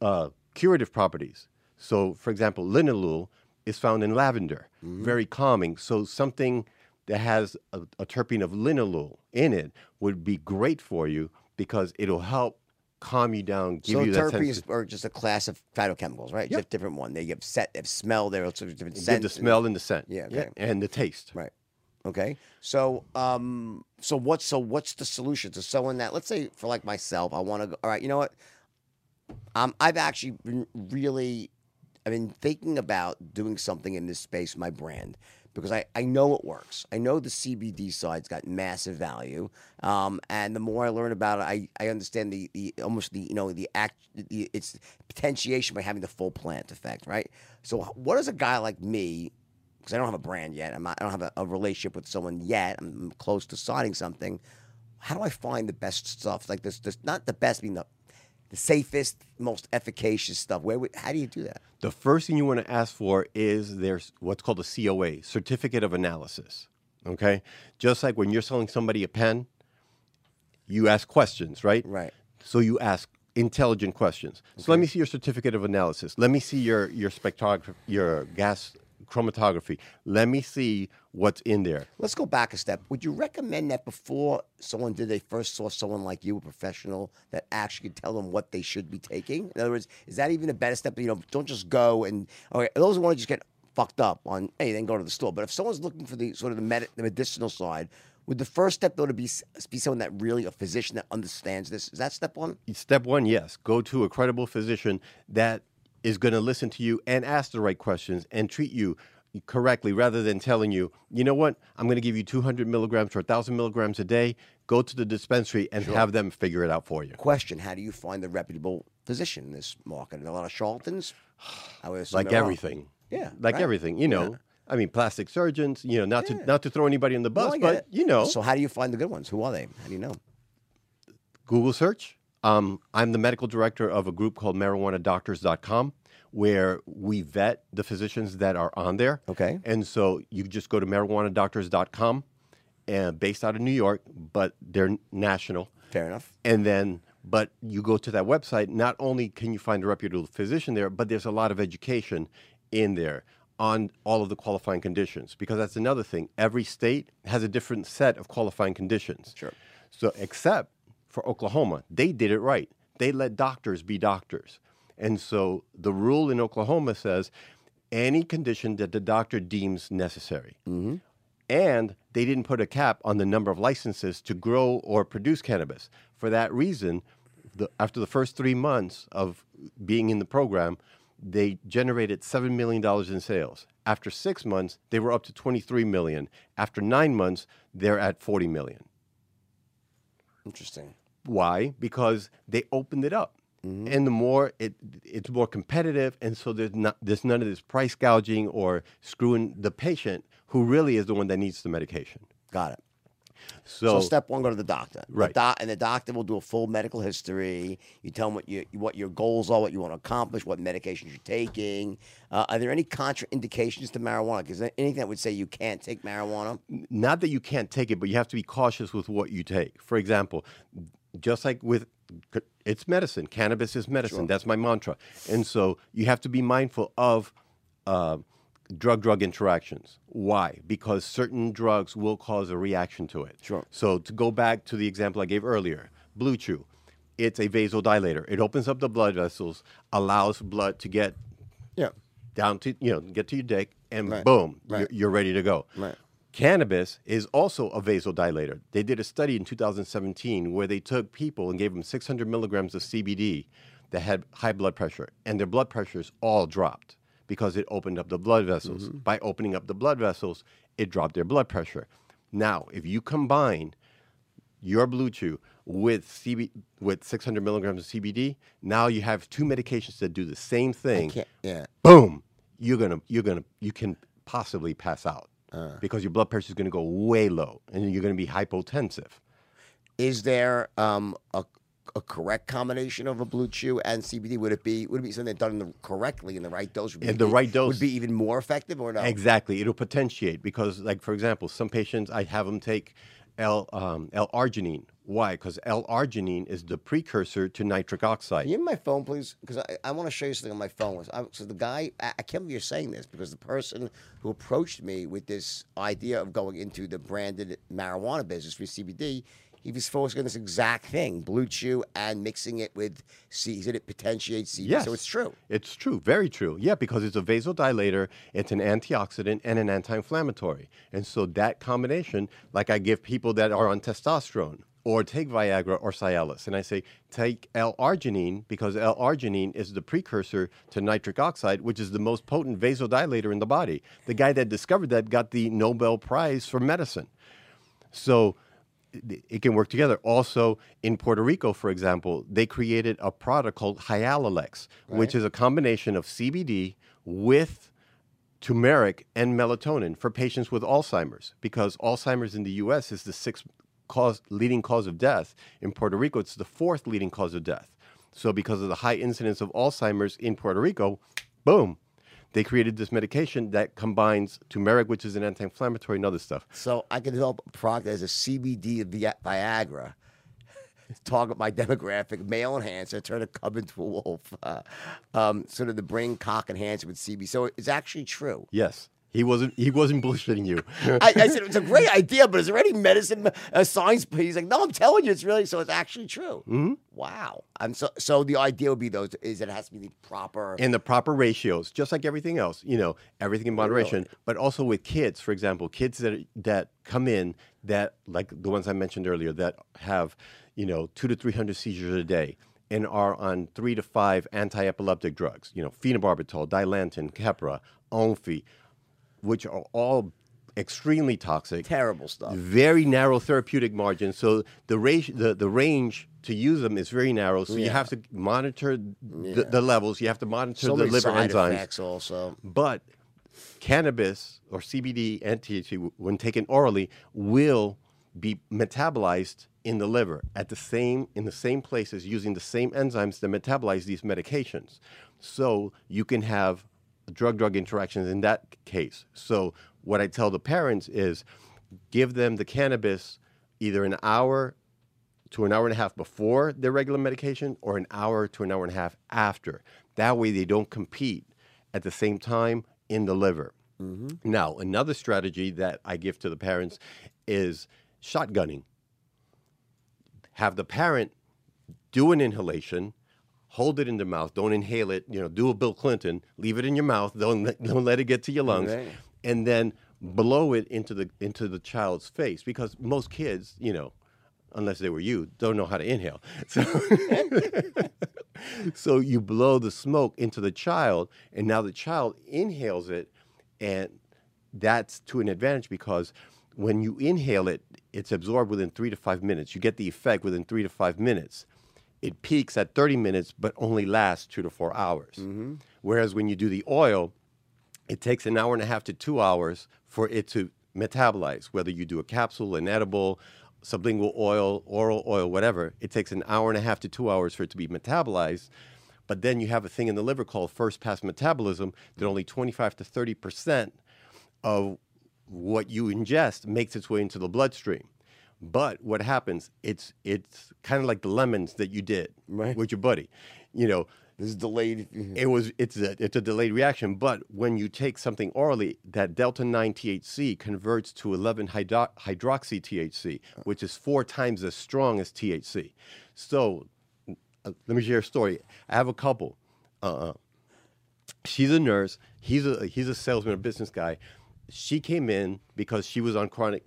uh, curative properties. So, for example, linalool is found in lavender, very calming. So, something that has a, a terpene of linalool in it would be great for you because it'll help calm you down, give so you that terpenes sense. are just a class of phytochemicals, right? Yep. Just different one. They give set, they have smell. They're also different Give scents. the smell and the scent. Yeah, okay. and the taste. Right. Okay. So, um, so what's so what's the solution to someone that let's say for like myself, I want to go. All right, you know what? Um, I've actually been really, I've been thinking about doing something in this space, my brand, because I I know it works. I know the CBD side's got massive value, um, and the more I learn about it, I I understand the the almost the you know the act the its potentiation by having the full plant effect, right? So, what does a guy like me because I don't have a brand yet. I'm not, I don't have a, a relationship with someone yet. I'm close to signing something. How do I find the best stuff? Like this, this not the best, being the the safest, most efficacious stuff. Where? would- How do you do that? The first thing you want to ask for is there's what's called a COA, Certificate of Analysis. Okay? Just like when you're selling somebody a pen, you ask questions, right? Right. So you ask intelligent questions. So let me see your certificate of analysis. Let me see your your spectrography, your gas chromatography. Let me see what's in there. Let's go back a step. Would you recommend that before someone did, they first saw someone like you, a professional, that actually could tell them what they should be taking? In other words, is that even a better step? You know, don't just go and okay. Those who want to just get fucked up on, hey, then go to the store. But if someone's looking for the sort of the, med- the medicinal side, would the first step though to be be someone that really a physician that understands this? Is that step one? Step one, yes, go to a credible physician that is going to listen to you and ask the right questions and treat you correctly rather than telling you, you know what, I'm going to give you 200 milligrams or 1,000 milligrams a day. Go to the dispensary and have them figure it out for you. Question: How do you find the reputable physician in this market? There a lot of charlatans? I would assume Like everything. Yeah, Like right. everything, you know. I mean, plastic surgeons, you know, not Yeah. to not to throw anybody in the bus, get but it. you know, So how do you find the good ones? Who are they? How do you know? Google search. Um, I'm the medical director of a group called marijuanadoctors.com where we vet the physicians that are on there. Okay. And so you just go to marijuanadoctors.com and based out of New York, but they're national. Fair enough. And then, but you go to that website, not only can you find a reputable physician there, but there's a lot of education in there on all of the qualifying conditions because that's another thing. Every state has a different set of qualifying conditions. Sure. So, except for Oklahoma, they did it right. They let doctors be doctors. And so the rule in Oklahoma says any condition that the doctor deems necessary. Mm-hmm. And they didn't put a cap on the number of licenses to grow or produce cannabis. For that reason, the, after the first three months of being in the program, they generated $7 million in sales. After six months, they were up to 23 million. After nine months, they're at 40 million. Interesting. Why? Because they opened it up. And the more it it's more competitive, and so there's not there's none of this price gouging or screwing the patient who really is the one that needs the medication. Got it. So, So, step one, go to the doctor. The Right. doc- and the doctor will do a full medical history. You tell them what you what your goals are, what you want to accomplish, what medications you're taking. Uh, are there any contraindications to marijuana? Because anything that would say you can't take marijuana. not that you can't take it, but you have to be cautious with what you take. For example, just like with it's medicine. Cannabis is medicine. That's my mantra. And so you have to be mindful of uh, drug drug interactions. Why? Because certain drugs will cause a reaction to it. Sure. So to go back to the example I gave earlier, Blue Chew, it's a vasodilator. It opens up the blood vessels, allows blood to get Yeah. down to you know get to your dick, and Right. boom, Right. You're, you're ready to go. Right. Cannabis is also a vasodilator. They did a study in 2017 where they took people and gave them 600 milligrams of CBD that had high blood pressure, and their blood pressures all dropped because it opened up the blood vessels. Mm-hmm. By opening up the blood vessels, it dropped their blood pressure. Now, if you combine your Blue Chew with CB, with 600 milligrams of CBD, now you have two medications that do the same thing yeah. boom, you're gonna you're gonna you can possibly pass out Uh. because your blood pressure is gonna go way low and you're gonna be hypotensive. Is there um, a, a correct combination of a blue chew and CBD? Would it be would it be something done in the, correctly in the right dose? Would In be- the right dose. would be even more effective or no? Exactly, it'll potentiate because, like for example, some patients I have them take L um, L-arginine. Why? Because L-arginine is the precursor to nitric oxide. Give me my phone, please? Because I, I want to show you something on my phone. I, so the guy, I, I can't believe you're saying this because the person who approached me with this idea of going into the branded marijuana business for CBD, he was focusing on this exact thing: blue chew and mixing it with C. He said it potentiates CBD. Yes. So it's true. It's true, very true. Yeah, because it's a vasodilator, it's an antioxidant, and an anti inflammatory. And so that combination, like I give people that are on testosterone, or take Viagra or Cialis, and I say take L arginine because L arginine is the precursor to nitric oxide, which is the most potent vasodilator in the body. The guy that discovered that got the Nobel Prize for medicine. So it- can work together. Also, in Puerto Rico, for example, they created a product called Hyalalex, which is a combination of CBD with turmeric and melatonin for patients with Alzheimer's. Because Alzheimer's in the U.S. is the sixth cause, leading cause of death. In Puerto Rico, it's the fourth leading cause of death. So, because of the high incidence of Alzheimer's in Puerto Rico, boom, they created this medication that combines turmeric, which is an anti-inflammatory, and other stuff. So I can develop a product as a CBD Vi- Viagra. (laughs) Target my demographic, male enhancer, turn a cub into a wolf. Uh, um, sort of the brain cock enhancer with CBD. So it's actually true. Yes, he wasn't. He wasn't bullshitting you. (laughs) I, I said it's a great idea, but is there any medicine uh, science? He's like, no, I'm telling you, it's really so. It's actually true. Mm-hmm. Wow. I'm so so. The idea would be those is it has to be the proper. in the proper ratios, just like everything else. You know, everything in moderation. But also with kids, for example, kids that that come in that like the ones I mentioned earlier that have you know two to three hundred seizures a day and are on three to five anti-epileptic drugs. You know, phenobarbital, dilantin, Keppra, Onfi, which are all extremely toxic. Terrible stuff. Very narrow therapeutic margins. So the range, the, the range to use them is very narrow. So you have to monitor the, the levels. You have to monitor So the liver enzymes. also. But cannabis or CBD and THC, when taken orally, will be metabolized in the liver at the same in the same places using the same enzymes that metabolize these medications. So you can have drug-drug interactions in that case. So what I tell the parents is give them the cannabis either an hour to an hour and a half before their regular medication or an hour to an hour and a half after. That way they don't compete at the same time in the liver. Mm-hmm. Now, another strategy that I give to the parents is shotgunning. Have the parent do an inhalation, hold it in their mouth, don't inhale it, you know, do a Bill Clinton, leave it in your mouth, don't let, (laughs) don't let it get to your lungs, Right. and then blow it into the into the child's face because most kids, you know, unless they were you, don't know how to inhale. (laughs) So, (laughs) so you blow the smoke into the child, and now the child inhales it, and that's to an advantage because when you inhale it, it's absorbed within three to five minutes. You get the effect within three to five minutes. It peaks at 30 minutes, but only lasts two to four hours. Mm-hmm. Whereas when you do the oil, it takes an hour and a half to two hours for it to metabolize, whether you do a capsule, an edible, sublingual oil, oral oil, whatever. It takes an hour and a half to two hours for it to be metabolized. But then you have a thing in the liver called first pass metabolism that only 25 to 30 percent of what you ingest makes its way into the bloodstream. But what happens? It's it's kind of like the lemons that you did Right. with your buddy. You know, This is delayed. it was it's a it's a delayed reaction. But when you take something orally, that delta nine THC converts to eleven hydro- hydroxy THC, which is four times as strong as THC. So uh, let me share a story. I have a couple. Uh, she's a nurse. He's a he's a salesman, a business guy. She came in because she was on chronic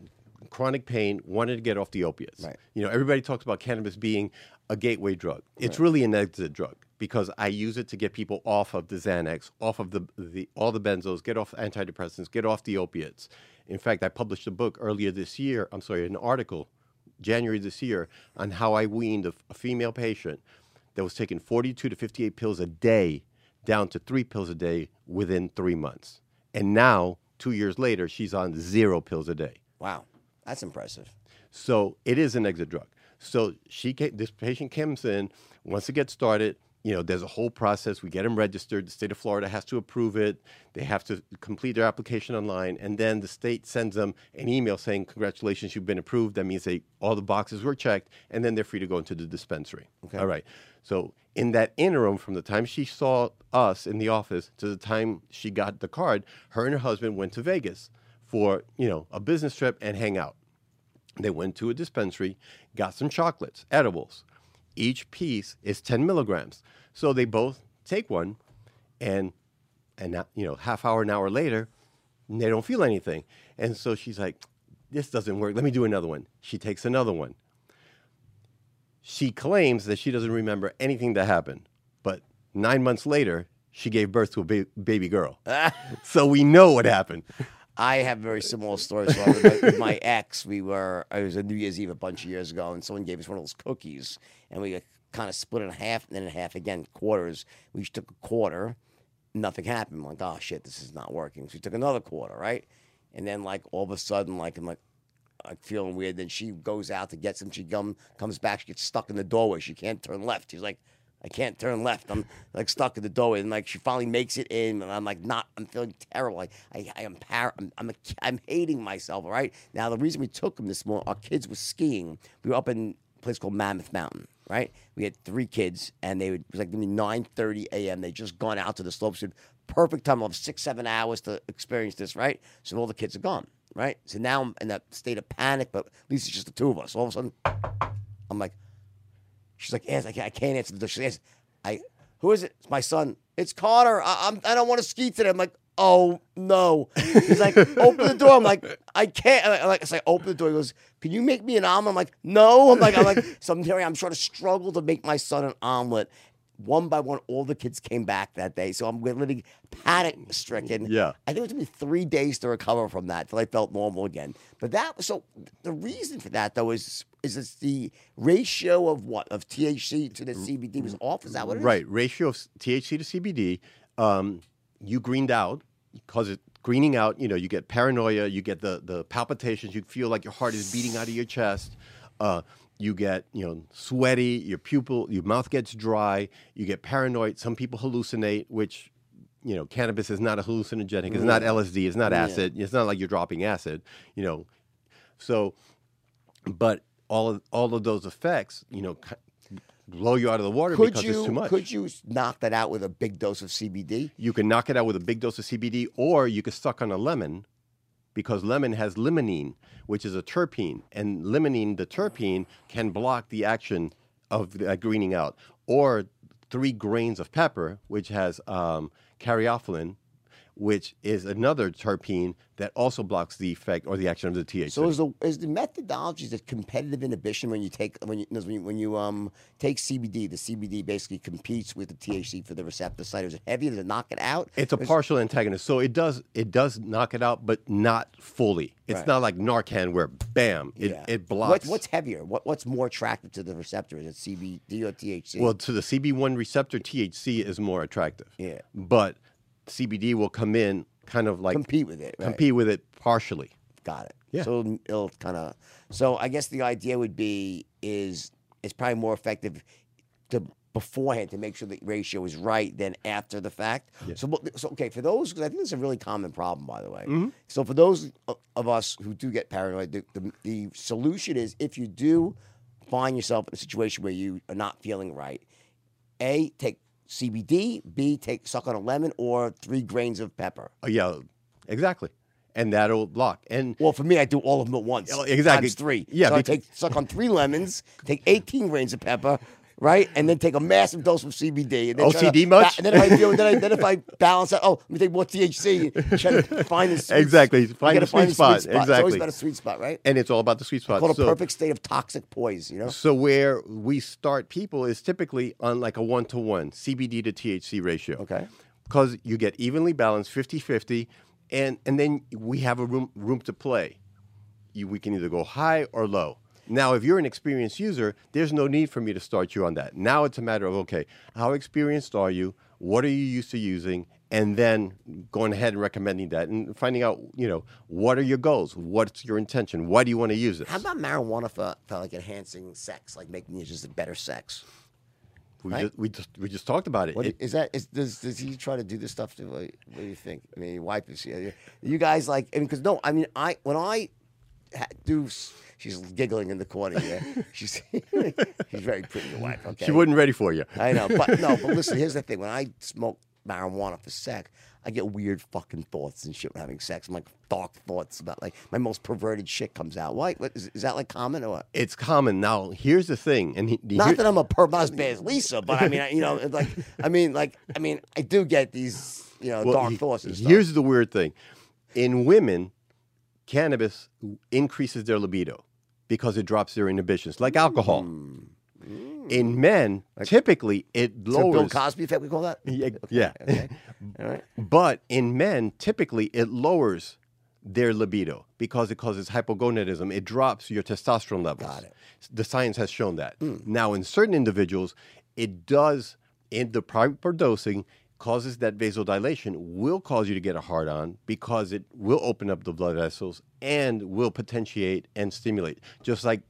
chronic pain, wanted to get off the opiates. Right. You know, everybody talks about cannabis being a gateway drug. It's really an exit drug because I use it to get people off of the Xanax, off of the, the all the benzos, get off antidepressants, get off the opiates. In fact, I published a book earlier this year. I'm sorry, an article, January this year, on how I weaned a, a female patient that was taking 42 to 58 pills a day down to three pills a day within three months. And now, two years later, she's on zero pills a day. Wow, that's impressive. So it is an exit drug. So she came, this patient comes in, wants to get started. You know, there's a whole process. We get them registered. The state of Florida has to approve it. They have to complete their application online, and then the state sends them an email saying, "Congratulations, you've been approved." That means they all the boxes were checked, and then they're free to go into the dispensary. Okay. All right. So in that interim, from the time she saw us in the office to the time she got the card, her and her husband went to Vegas for you know a business trip and hang out. They went to a dispensary, got some chocolates, edibles. Each piece is 10 milligrams. So they both take one, and and you know, half hour, an hour later, they don't feel anything. And so she's like, "This doesn't work. Let me do another one." She takes another one. She claims that she doesn't remember anything that happened, but nine months later, she gave birth to a ba- baby girl. (laughs) so we know what happened. I have very similar story. So I was with, with my (laughs) ex, we were, it was a New Year's Eve a bunch of years ago, and someone gave us one of those cookies, and we kind of split it in half and then in half again, quarters. We each took a quarter, nothing happened. I'm like, oh shit, this is not working. So we took another quarter, right? And then, like, all of a sudden, like, I'm like, I'm feeling weird. Then she goes out to get some. She come, comes back. She gets stuck in the doorway. She can't turn left. She's like, I can't turn left. I'm like stuck in the doorway. And like she finally makes it in, and I'm like, not. I'm feeling terrible. Like I, I am par. I'm, I'm, a, I'm hating myself. All right. Now the reason we took them this morning, our kids were skiing. We were up in a place called Mammoth Mountain. Right. We had three kids, and they would, it was like 9:30 a.m. They just gone out to the slopes. Perfect time. Have six, seven hours to experience this. Right. So all the kids are gone right? So now I'm in that state of panic, but at least it's just the two of us. All of a sudden, I'm like, she's like, yes, I can't, I can't answer the door. She says, I, who is it? It's my son. It's Connor. I, I'm, I don't want to ski today. I'm like, oh no. He's like, open the door. I'm like, I can't. I, like, so I open the door. He goes, can you make me an omelet? I'm like, no. I'm like, I'm like, so I'm here. I'm trying to struggle to make my son an omelet. One by one, all the kids came back that day. So I'm literally panic stricken. Yeah. I think it took me three days to recover from that till I felt normal again. But that was so the reason for that though is is it's the ratio of what of THC to the CBD was off. Is that what it is? Right. Ratio of THC to CBD. Um, you greened out because it greening out. You know, you get paranoia. You get the the palpitations. You feel like your heart is beating out of your chest. Uh, you get you know sweaty. Your pupil, your mouth gets dry. You get paranoid. Some people hallucinate, which you know, cannabis is not a hallucinogenic. It's not LSD. It's not acid. It's not like you're dropping acid. You know, so but all of all of those effects, you know, blow you out of the water Could because you it's too much. could you knock that out with a big dose of CBD? You can knock it out with a big dose of CBD, or you can suck on a lemon, because lemon has limonene, which is a terpene, and limonene, the terpene, can block the action of the, uh, greening out. Or three grains of pepper, which has um, which is another terpene that also blocks the effect or the action of the THC. So is the is the methodology the competitive inhibition when you take when you when you, when you um take CBD, the CBD basically competes with the THC for the receptor site. Is it heavier to knock it out? It's a partial antagonist, so it does it does knock it out, but not fully. It's Right. not like Narcan where bam it, Yeah. it What, blocks. what's heavier? What, what's more attractive to the receptor? Is it CBD or THC? well, to the CB1 receptor, THC is more attractive. Yeah. but CBD will come in kind of like compete with it. Right? compete with it partially. Got it. Yeah. So it'll kind of. So I guess the idea would be is it's probably more effective to beforehand to make sure the ratio is right than after the fact. Yeah. So, so okay, for those, because I think it's a really common problem, by the way. Mm-hmm. So, for those of us who do get paranoid, the, the, the solution is if you do find yourself in a situation where you are not feeling right, A, take CBD, B, take suck on a lemon, or three grains of pepper. Oh, yeah, exactly. And that'll block. And Well, for me, I do all of them at once. Oh, exactly. Times three. Yeah, So I take suck on three lemons, take 18 grains of pepper, right, and then take a massive dose of CBD. And then to OCD ba- much? and then if I feel, then, I, then if I (laughs) balance out, oh, let me take more THC. and Try to find the sweet, Exactly. Find gotta the sweet spot. It's always about a sweet spot, right? and it's all about the sweet spot. Called a perfect state of toxic poise. You know. So where we start people is typically on like a one to one CBD to THC ratio. Okay. Because you get evenly balanced 50-50 and and then we have a room room to play. You, we can either go high or low. Now, if you're an experienced user, there's no need for me to start you on that. Now it's a matter of okay, how experienced are you? What are you used to using? And then going ahead and recommending that and finding out, you know, what are your goals? What's your intention? Why do you want to use it? How about marijuana for, for like enhancing sex, like making it just a better sex? We right? just we just we just talked about it. What It- is that? Is does does he try to do this stuff? To what, what do you think? I mean, wife is here. You guys like? I mean, because no, I mean, I when I do, she's giggling in the corner here. (laughs) She's (laughs) she's very pretty, your wife. Okay, She wasn't ready for you. I know, but no, but (laughs) listen. Here's the thing: when I smoke marijuana for sex, I get weird fucking thoughts and shit when having sex. I'm like dark thoughts about like my most perverted shit comes out. Why? What, is, is that like common or what? It's common now. Here's the thing, and he, Not that I'm a perv, not as Lisa, but I mean, I- you know, like I mean, like I mean, I do get these, you know, well, dark he- thoughts and stuff. Here's the weird thing: in women, cannabis increases their libido because it drops their inhibitions, like mm. alcohol. Mm. In men, typically it. So Bill lowers. Cosby effect, we call that. Yeah, yeah. Okay. (laughs) All right. But in men, typically it lowers their libido because it causes hypogonadism. It drops your testosterone levels. Got it. The science has shown that. Hmm. Now, in certain individuals, it does, in the proper dosing, causes that vasodilation, will cause you to get a hard on because it will open up the blood vessels and will potentiate and stimulate. Just like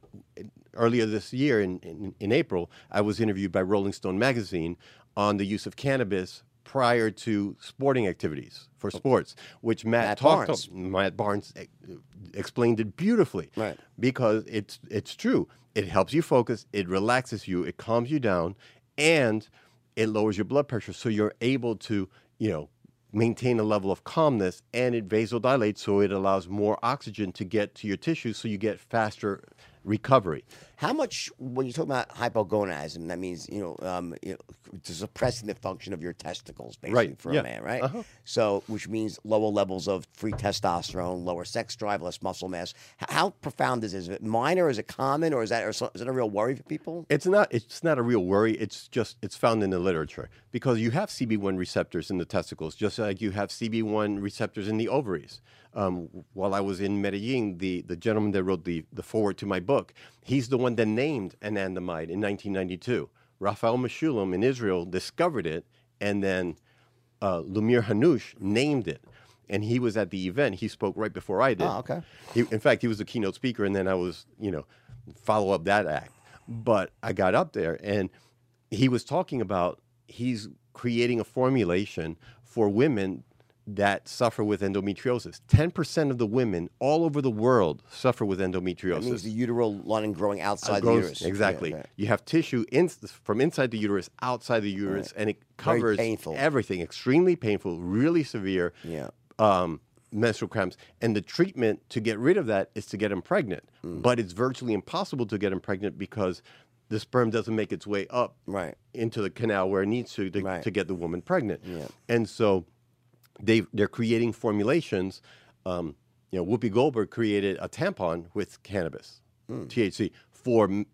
earlier this year in, in, in April, I was interviewed by Rolling Stone magazine on the use of cannabis prior to sporting activities for oh. sports, which Matt, Matt talked Barnes. Matt Barnes explained it beautifully. Right. Because it's it's true. It helps you focus, it relaxes you, it calms you down, and it lowers your blood pressure so you're able to, you know, maintain a level of calmness and it vasodilates so it allows more oxygen to get to your tissues so you get faster recovery. How much when you talk about hypogonadism, that means you know, um, you know suppressing the function of your testicles, basically Right, for yeah. a man, right? Uh-huh. So, which means lower levels of free testosterone, lower sex drive, less muscle mass. H- how profound is this? Is it minor? Is it common, or is that or so- is it a real worry for people? It's not. It's not a real worry. It's just. It's found in the literature because you have CB1 receptors in the testicles, just like you have CB1 receptors in the ovaries. Um, while I was in Medellin, the the gentleman that wrote the the forward to my book, he's the one that named anandamide in 1992. Raphael Mechoulam in Israel discovered it, and then uh, Lumir Hanush named it. And he was at the event. He spoke right before I did. Oh, okay. He, in fact, he was the keynote speaker, and then I was, you know, follow up that act. But I got up there, and he was talking about he's creating a formulation for women that suffer with endometriosis. Ten percent of the women all over the world suffer with endometriosis. That means the uterine lining growing outside Grows- the uterus. Exactly. Yeah, right. You have tissue in, from inside the uterus, outside the uterus, and it covers everything. Extremely painful, really severe Yeah. um, menstrual cramps. And the treatment to get rid of that is to get them pregnant. Mm. But it's virtually impossible to get them pregnant because the sperm doesn't make its way up Right. into the canal where it needs to to, Right. to get the woman pregnant. Yeah. And so they they're creating formulations. Um, you know, Whoopi Goldberg created a tampon with cannabis, Hmm. THC, for m-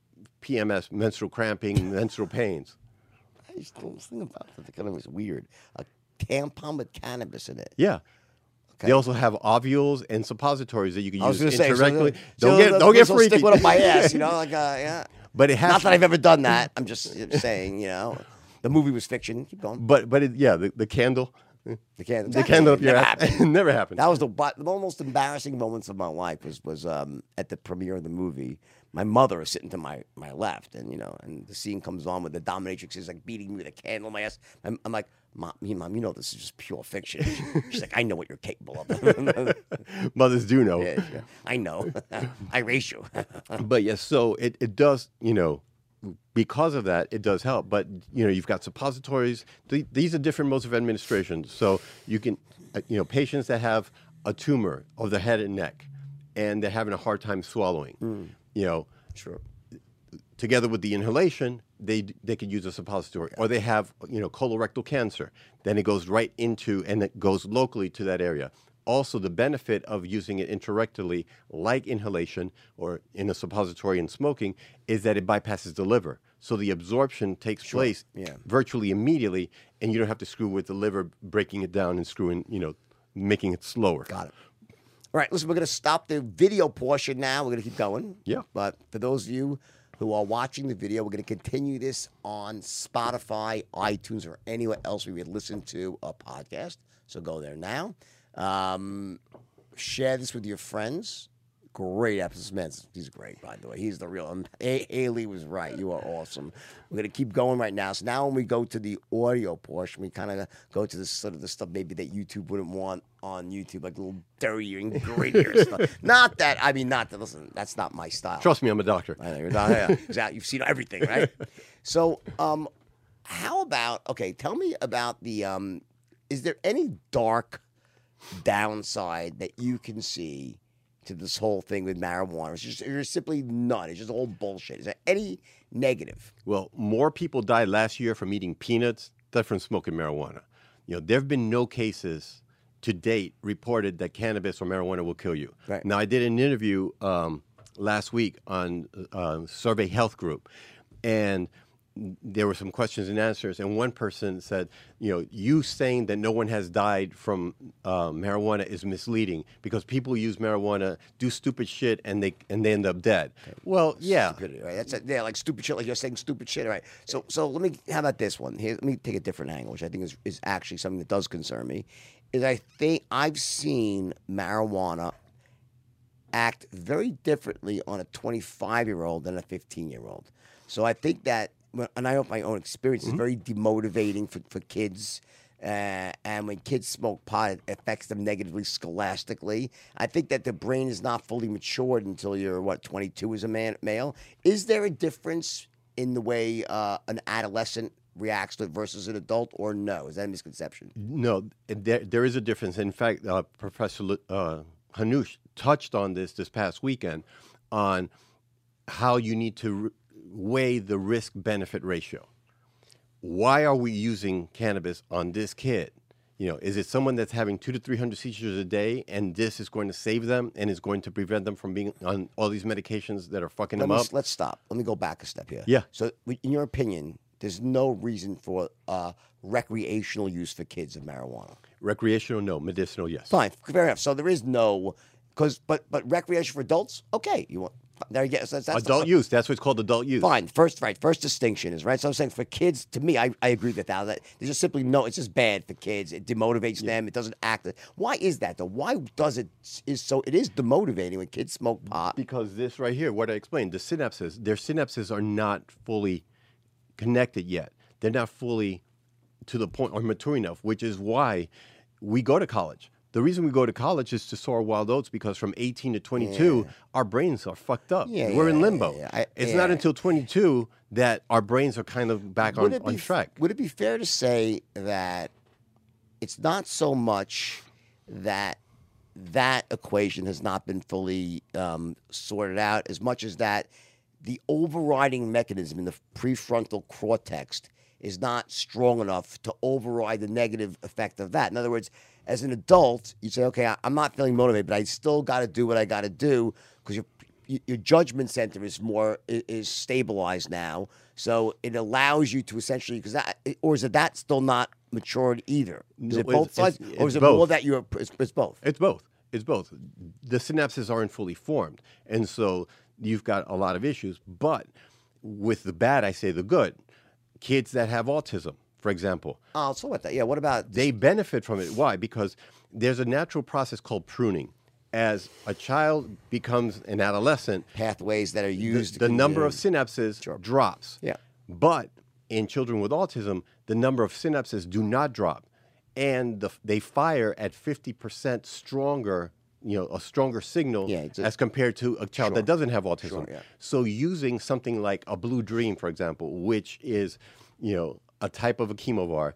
PMS, menstrual cramping, (laughs) menstrual pains. I just don't think about that. The kind of was weird. A tampon with cannabis in it. Yeah. Okay. They also have ovules and suppositories that you can use to so don't so get don't get freaky. Stick one up my ass, you (laughs) know, like uh, yeah. but it has Not that I've ever done that. (laughs) I'm just saying, you know, the movie was fiction. Keep going. but but it, yeah, the, the candle (laughs) The candle. The candle up your Never ass. happened. (laughs) Never happened. That was the, the most embarrassing moments of my life was was um, at the premiere of the movie. My mother is sitting to my, my left, and you know, and the scene comes on with the dominatrix is like beating me with a candle in my ass. I'm, I'm like, mom, you, mom, you know this is just pure fiction. (laughs) She's like, I know what you're capable of. Mothers do know. Yeah, yeah. I know. I race you. But yes, so it, it does, you know, because of that, it does help. But, you know, you've got suppositories. Th- these are different modes of administration. So you can, uh, you know, patients that have a tumor of the head and neck and they're having a hard time swallowing, you know, sure. together with the inhalation, they they could use a suppository. Or they have you know colorectal cancer, then it goes right into and it goes locally to that area. Also, the benefit of using it intrarectally, like inhalation or in a suppository and smoking, is that it bypasses the liver. So the absorption takes place yeah. virtually immediately, and you don't have to screw with the liver, breaking it down and screwing, you know, making it slower. Got it. All right, listen, we're going to stop the video portion now. We're going to keep going. Yeah. But for those of you who are watching the video, we're going to continue this on Spotify, iTunes, or anywhere else we would listen to a podcast. So go there now. Um, share this with your friends. Great episode, man. He's great, by the way. He's the real. Um, A- Haley was right. You are awesome. We're gonna keep going right now. So now, when we go to the audio portion, we kind of go to the sort of the stuff maybe that YouTube wouldn't want on YouTube, like little dirty and grittier stuff. (laughs) Not that I mean, not that. Listen, that's not my style. Trust me, I'm a doctor. I know you're not. Yeah, exactly. You've seen everything, right? (laughs) so, um, how about okay? Tell me about the. Um, is there any dark downside that you can see to this whole thing with marijuana? It's just there's simply none. It's just all bullshit. Is there any negative? Well, more people died last year from eating peanuts than from smoking marijuana. You know, there have been no cases to date reported that cannabis or marijuana will kill you. Right. Now, I did an interview um, last week on uh, Survey Health Group, and there were some questions and answers, and one person said, "You know, you saying that no one has died from uh, marijuana is misleading because people use marijuana, do stupid shit, and they and they end up dead." Well, yeah, Stupidity, right? That's it. Yeah, like stupid shit. Like you're saying stupid shit, right? So, so let me. How about this one? Here, let me take a different angle, which I think is is actually something that does concern me. Is I think I've seen marijuana act very differently on a 25 year old than a 15 year old. So I think that, and I hope my own experience is very demotivating for, for kids. Uh, and when kids smoke pot, it affects them negatively scholastically. I think that the brain is not fully matured until you're, what, 22 as a man, male. Is there a difference in the way uh, an adolescent reacts to it versus an adult, or no? Is that a misconception? No, there, there is a difference. In fact, uh, Professor uh, Hanush touched on this this past weekend on how you need to weigh the risk benefit ratio. Why are we using cannabis on this kid? You know, is it someone that's having two to three hundred seizures a day, and this is going to save them and is going to prevent them from being on all these medications that are fucking Let them me, up? let's stop. Let me go back a step here. Yeah. So, in your opinion, there's no reason for uh, recreational use for kids of marijuana. Recreational, no. Medicinal, yes. Fine, fair enough. So there is no, because but but recreation for adults, okay. You want there you go. So that's, that's the- Adult use. That's what's called adult use. Fine. First, right. First distinction is right. So I'm saying for kids, to me, I, I agree with that. That there's just simply no. It's just bad for kids. It demotivates them. It doesn't act. Why is that though? Why does it is so? It is demotivating when kids smoke pot. Because this right here, what I explained, the synapses, their synapses are not fully connected yet. They're not fully to the point or mature enough, which is why we go to college. The reason we go to college is to soar wild oats because from 18 to 22, our brains are fucked up. Yeah, We're in limbo. yeah, yeah. I- it's not until 22 that our brains are kind of back on, it on track. Would it be fair to say that it's not so much that that equation has not been fully um, sorted out as much as that the overriding mechanism in the prefrontal cortex is not strong enough to override the negative effect of that. In other words, as an adult, you say, okay, I'm not feeling motivated, but I still got to do what I got to do because your your judgment center is more is stabilized now, so it allows you to essentially because that or is it that still not matured either? Is it both it's- sides, it's- or is it more both. that you're it's, it's both? It's both. It's both. The synapses aren't fully formed. And so you've got a lot of issues. But with the bad, I say the good. Kids that have autism, for example, Oh, so what? The, yeah. What about? they benefit from it. Why? Because there's a natural process called pruning. As a child becomes an adolescent, pathways that are used. the to- number of synapses drops. Yeah. But in children with autism, the number of synapses do not drop, and the, they fire at 50% stronger. You know, a stronger signal Yeah, a- as compared to a child that doesn't have autism. Sure, yeah. So using something like a blue dream, for example, which is, you know, a type of a chemovar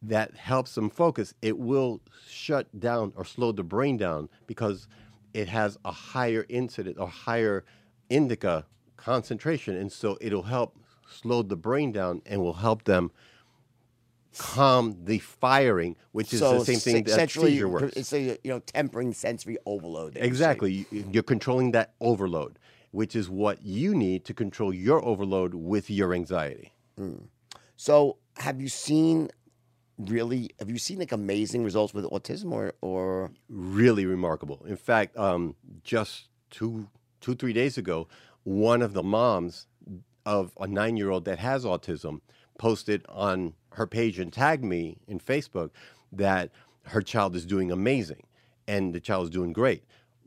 that helps them focus, it will shut down or slow the brain down because it has a higher incident or higher indica concentration. And so it'll help slow the brain down and will help them calm the firing, which is so the same thing that seizure works. It's a you know tempering sensory overload. that you're saying. Exactly. You- You're controlling that overload, which is what you need to control your overload with your anxiety. Hmm. So, have you seen really? Have you seen like amazing results with autism, or or Really remarkable. In fact, um, just two, two, three days ago, one of the moms of a nine year old that has autism posted on her page and tagged me in Facebook that her child is doing amazing and the child is doing great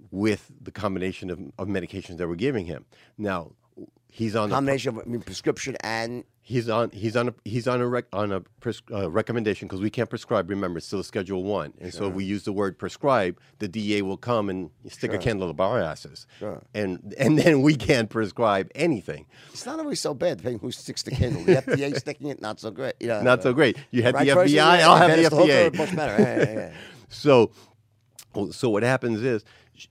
with the combination of, of medications that we're giving him. Now, he's on the combination of I mean, prescription and He's on. He's on a. He's on a rec, on a pres, uh, recommendation because we can't prescribe. Remember, it's still a Schedule One, and so if we use the word prescribe, the DA will come and stick a candle up our asses, Sure. and and then we can't prescribe anything. it's not always so bad. Depending who sticks the candle, the FDA (laughs) sticking it, not so great. You know, Not so great. You had right the person, FBI. yeah, I'll have the FDA. Much better. Yeah, yeah. (laughs) So, so what happens is, sh-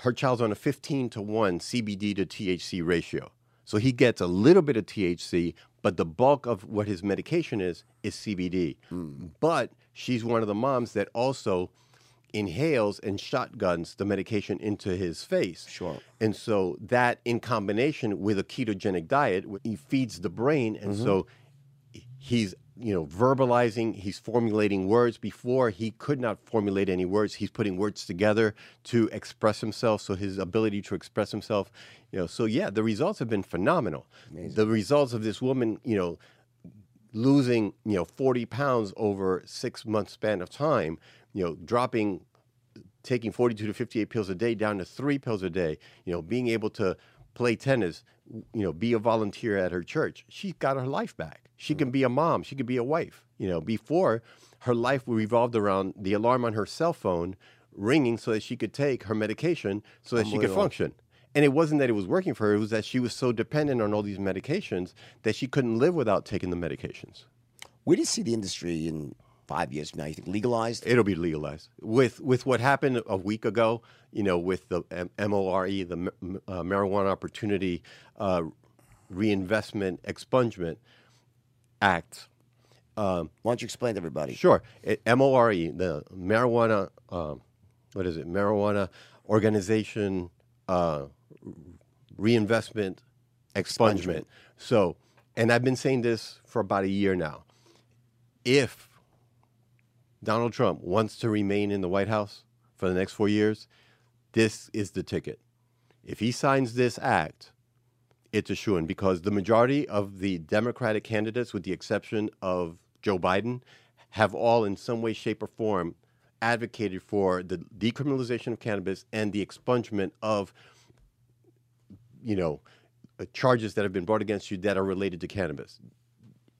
her child's on a 15 to one CBD to THC ratio. So he gets a little bit of THC, but the bulk of what his medication is is CBD. Hmm. But she's one of the moms that also inhales and shotguns the medication into his face. Sure. And so that in combination with a ketogenic diet, he feeds the brain, and mm-hmm. so he's you know verbalizing he's formulating words. Before he could not formulate any words. He's putting words together to express himself so his ability to express himself you know. So yeah the results have been phenomenal. The results of this woman you know losing you know 40 pounds over six month span of time you know dropping taking 42 to 58 pills a day down to three pills a day, you know, being able to play tennis, you know, be a volunteer at her church. She's got her life back. She can mm. be a mom. She can be a wife. You know, before her life revolved around the alarm on her cell phone ringing so that she could take her medication so that she could function. And it wasn't that it was working for her, it was that she was so dependent on all these medications that she couldn't live without taking the medications. Where do you see the industry in five years from now? You think legalized? It'll be legalized with with what happened a week ago. You know, with the M- MORE, the uh, Marijuana Opportunity uh, Reinvestment Expungement Act. Why don't you explain to everybody? Sure, it, MORE, the Marijuana. Um, what is it? Marijuana Organization uh, Reinvestment Expungement. So, and I've been saying this for about a year now. If Donald Trump wants to remain in the White House for the next four years, this is the ticket. If he signs this act, it's a shoo because the majority of the Democratic candidates, with the exception of Joe Biden, have all in some way, shape, or form advocated for the decriminalization of cannabis and the expungement of, you know, uh, charges that have been brought against you that are related to cannabis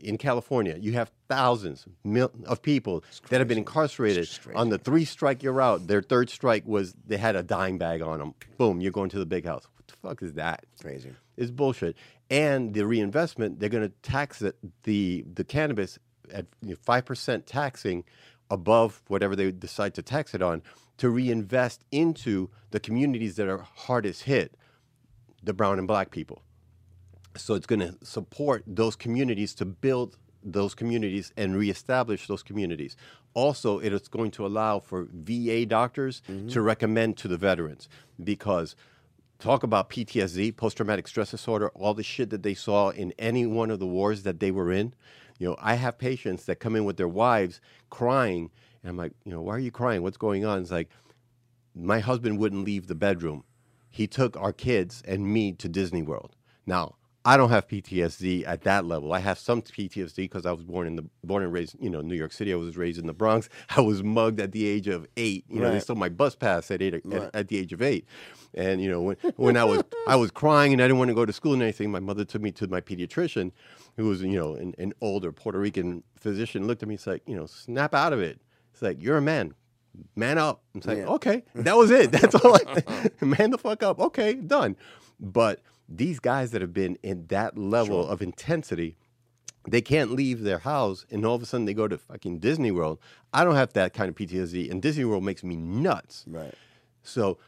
in California, you have thousands mil- of people that have been incarcerated. On the three strike, you're out. Their third strike was they had a dime bag on them. Boom, you're going to the big house. What the fuck is that? Crazy. It's bullshit. And the reinvestment, they're going to tax it, the the cannabis at five percent taxing above whatever they decide to tax it on to reinvest into the communities that are hardest hit, the brown and black people. So it's going to support those communities to build those communities and reestablish those communities. Also, it is going to allow for VA doctors mm-hmm. to recommend to the veterans because talk about PTSD, post traumatic stress disorder, all the shit that they saw in any one of the wars that they were in. You know, I have patients that come in with their wives crying, and I'm like, you know, why are you crying? What's going on? It's like, my husband wouldn't leave the bedroom. He took our kids and me to Disney World. Now, I don't have PTSD at that level. I have some PTSD because I was born in the born and raised, you know, New York City. I was raised in the Bronx. (laughs) I was mugged at the age of eight. You know, they stole my bus pass at eight at, Right. at the age of eight. And you know, when when I was I was crying and I didn't want to go to school and anything, my mother took me to my pediatrician, who was you know an, an older Puerto Rican physician. Looked at me, it's like you know, snap out of it. It's like you're a man. Man up. I'm like, Yeah. okay. That was it. (laughs) That's all I (laughs) man the fuck up. Okay, done. But these guys that have been in that level of intensity, they can't leave their house and all of a sudden they go to fucking Disney World. I don't have that kind of PTSD and Disney World makes me nuts. Right. So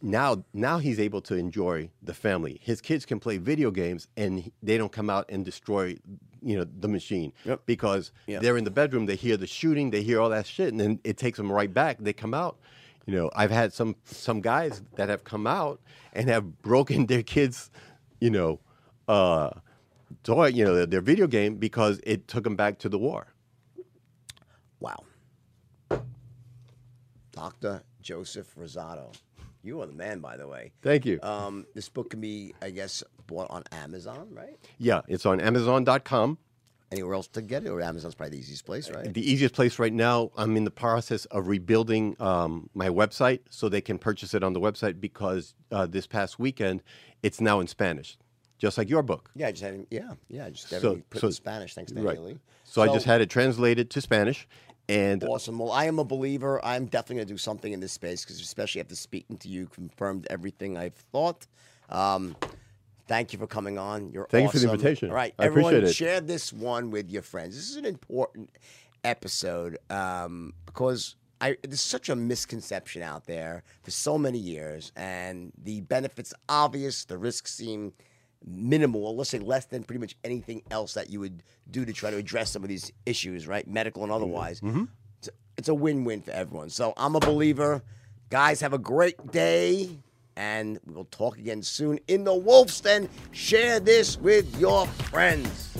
now now he's able to enjoy the family. His kids can play video games and they don't come out and destroy you know the machine Yep. because Yeah. they're in the bedroom, they hear the shooting, they hear all that shit and then it takes them right back. They come out. You know, I've had some some guys that have come out and have broken their kids, you know, uh toy, you know, their, their video game because it took them back to the war. Wow. Dr. Joseph Rosado. You are the man, by the way. Thank you. Um, this book can be, I guess, bought on Amazon, right? yeah, it's on amazon.com. Anywhere else to get it, or Amazon's probably the easiest place, right? The easiest place right now, I'm in the process of rebuilding um, my website so they can purchase it on the website because uh, this past weekend it's now in Spanish, just like your book. Yeah, I just had, yeah, yeah, I just So- everything put so- in Spanish. Thanks to Right. Haley. So, I just had it translated to Spanish, and Awesome. Well, I am a believer. I'm definitely going to do something in this space because, especially after speaking to you, confirmed everything I've thought. Um, thank you for coming on. You're Thank you for the invitation. All right, I everyone, appreciate it. share this one with your friends. This is an important episode um, because I, there's such a misconception out there for so many years, and the benefits obvious. The risks seem minimal, let's say less than pretty much anything else that you would do to try to address some of these issues, right? Medical and otherwise. It's, it's a win win for everyone. So I'm a believer. Guys, have a great day, and we will talk again soon in the Wolf's Den. Share this with your friends.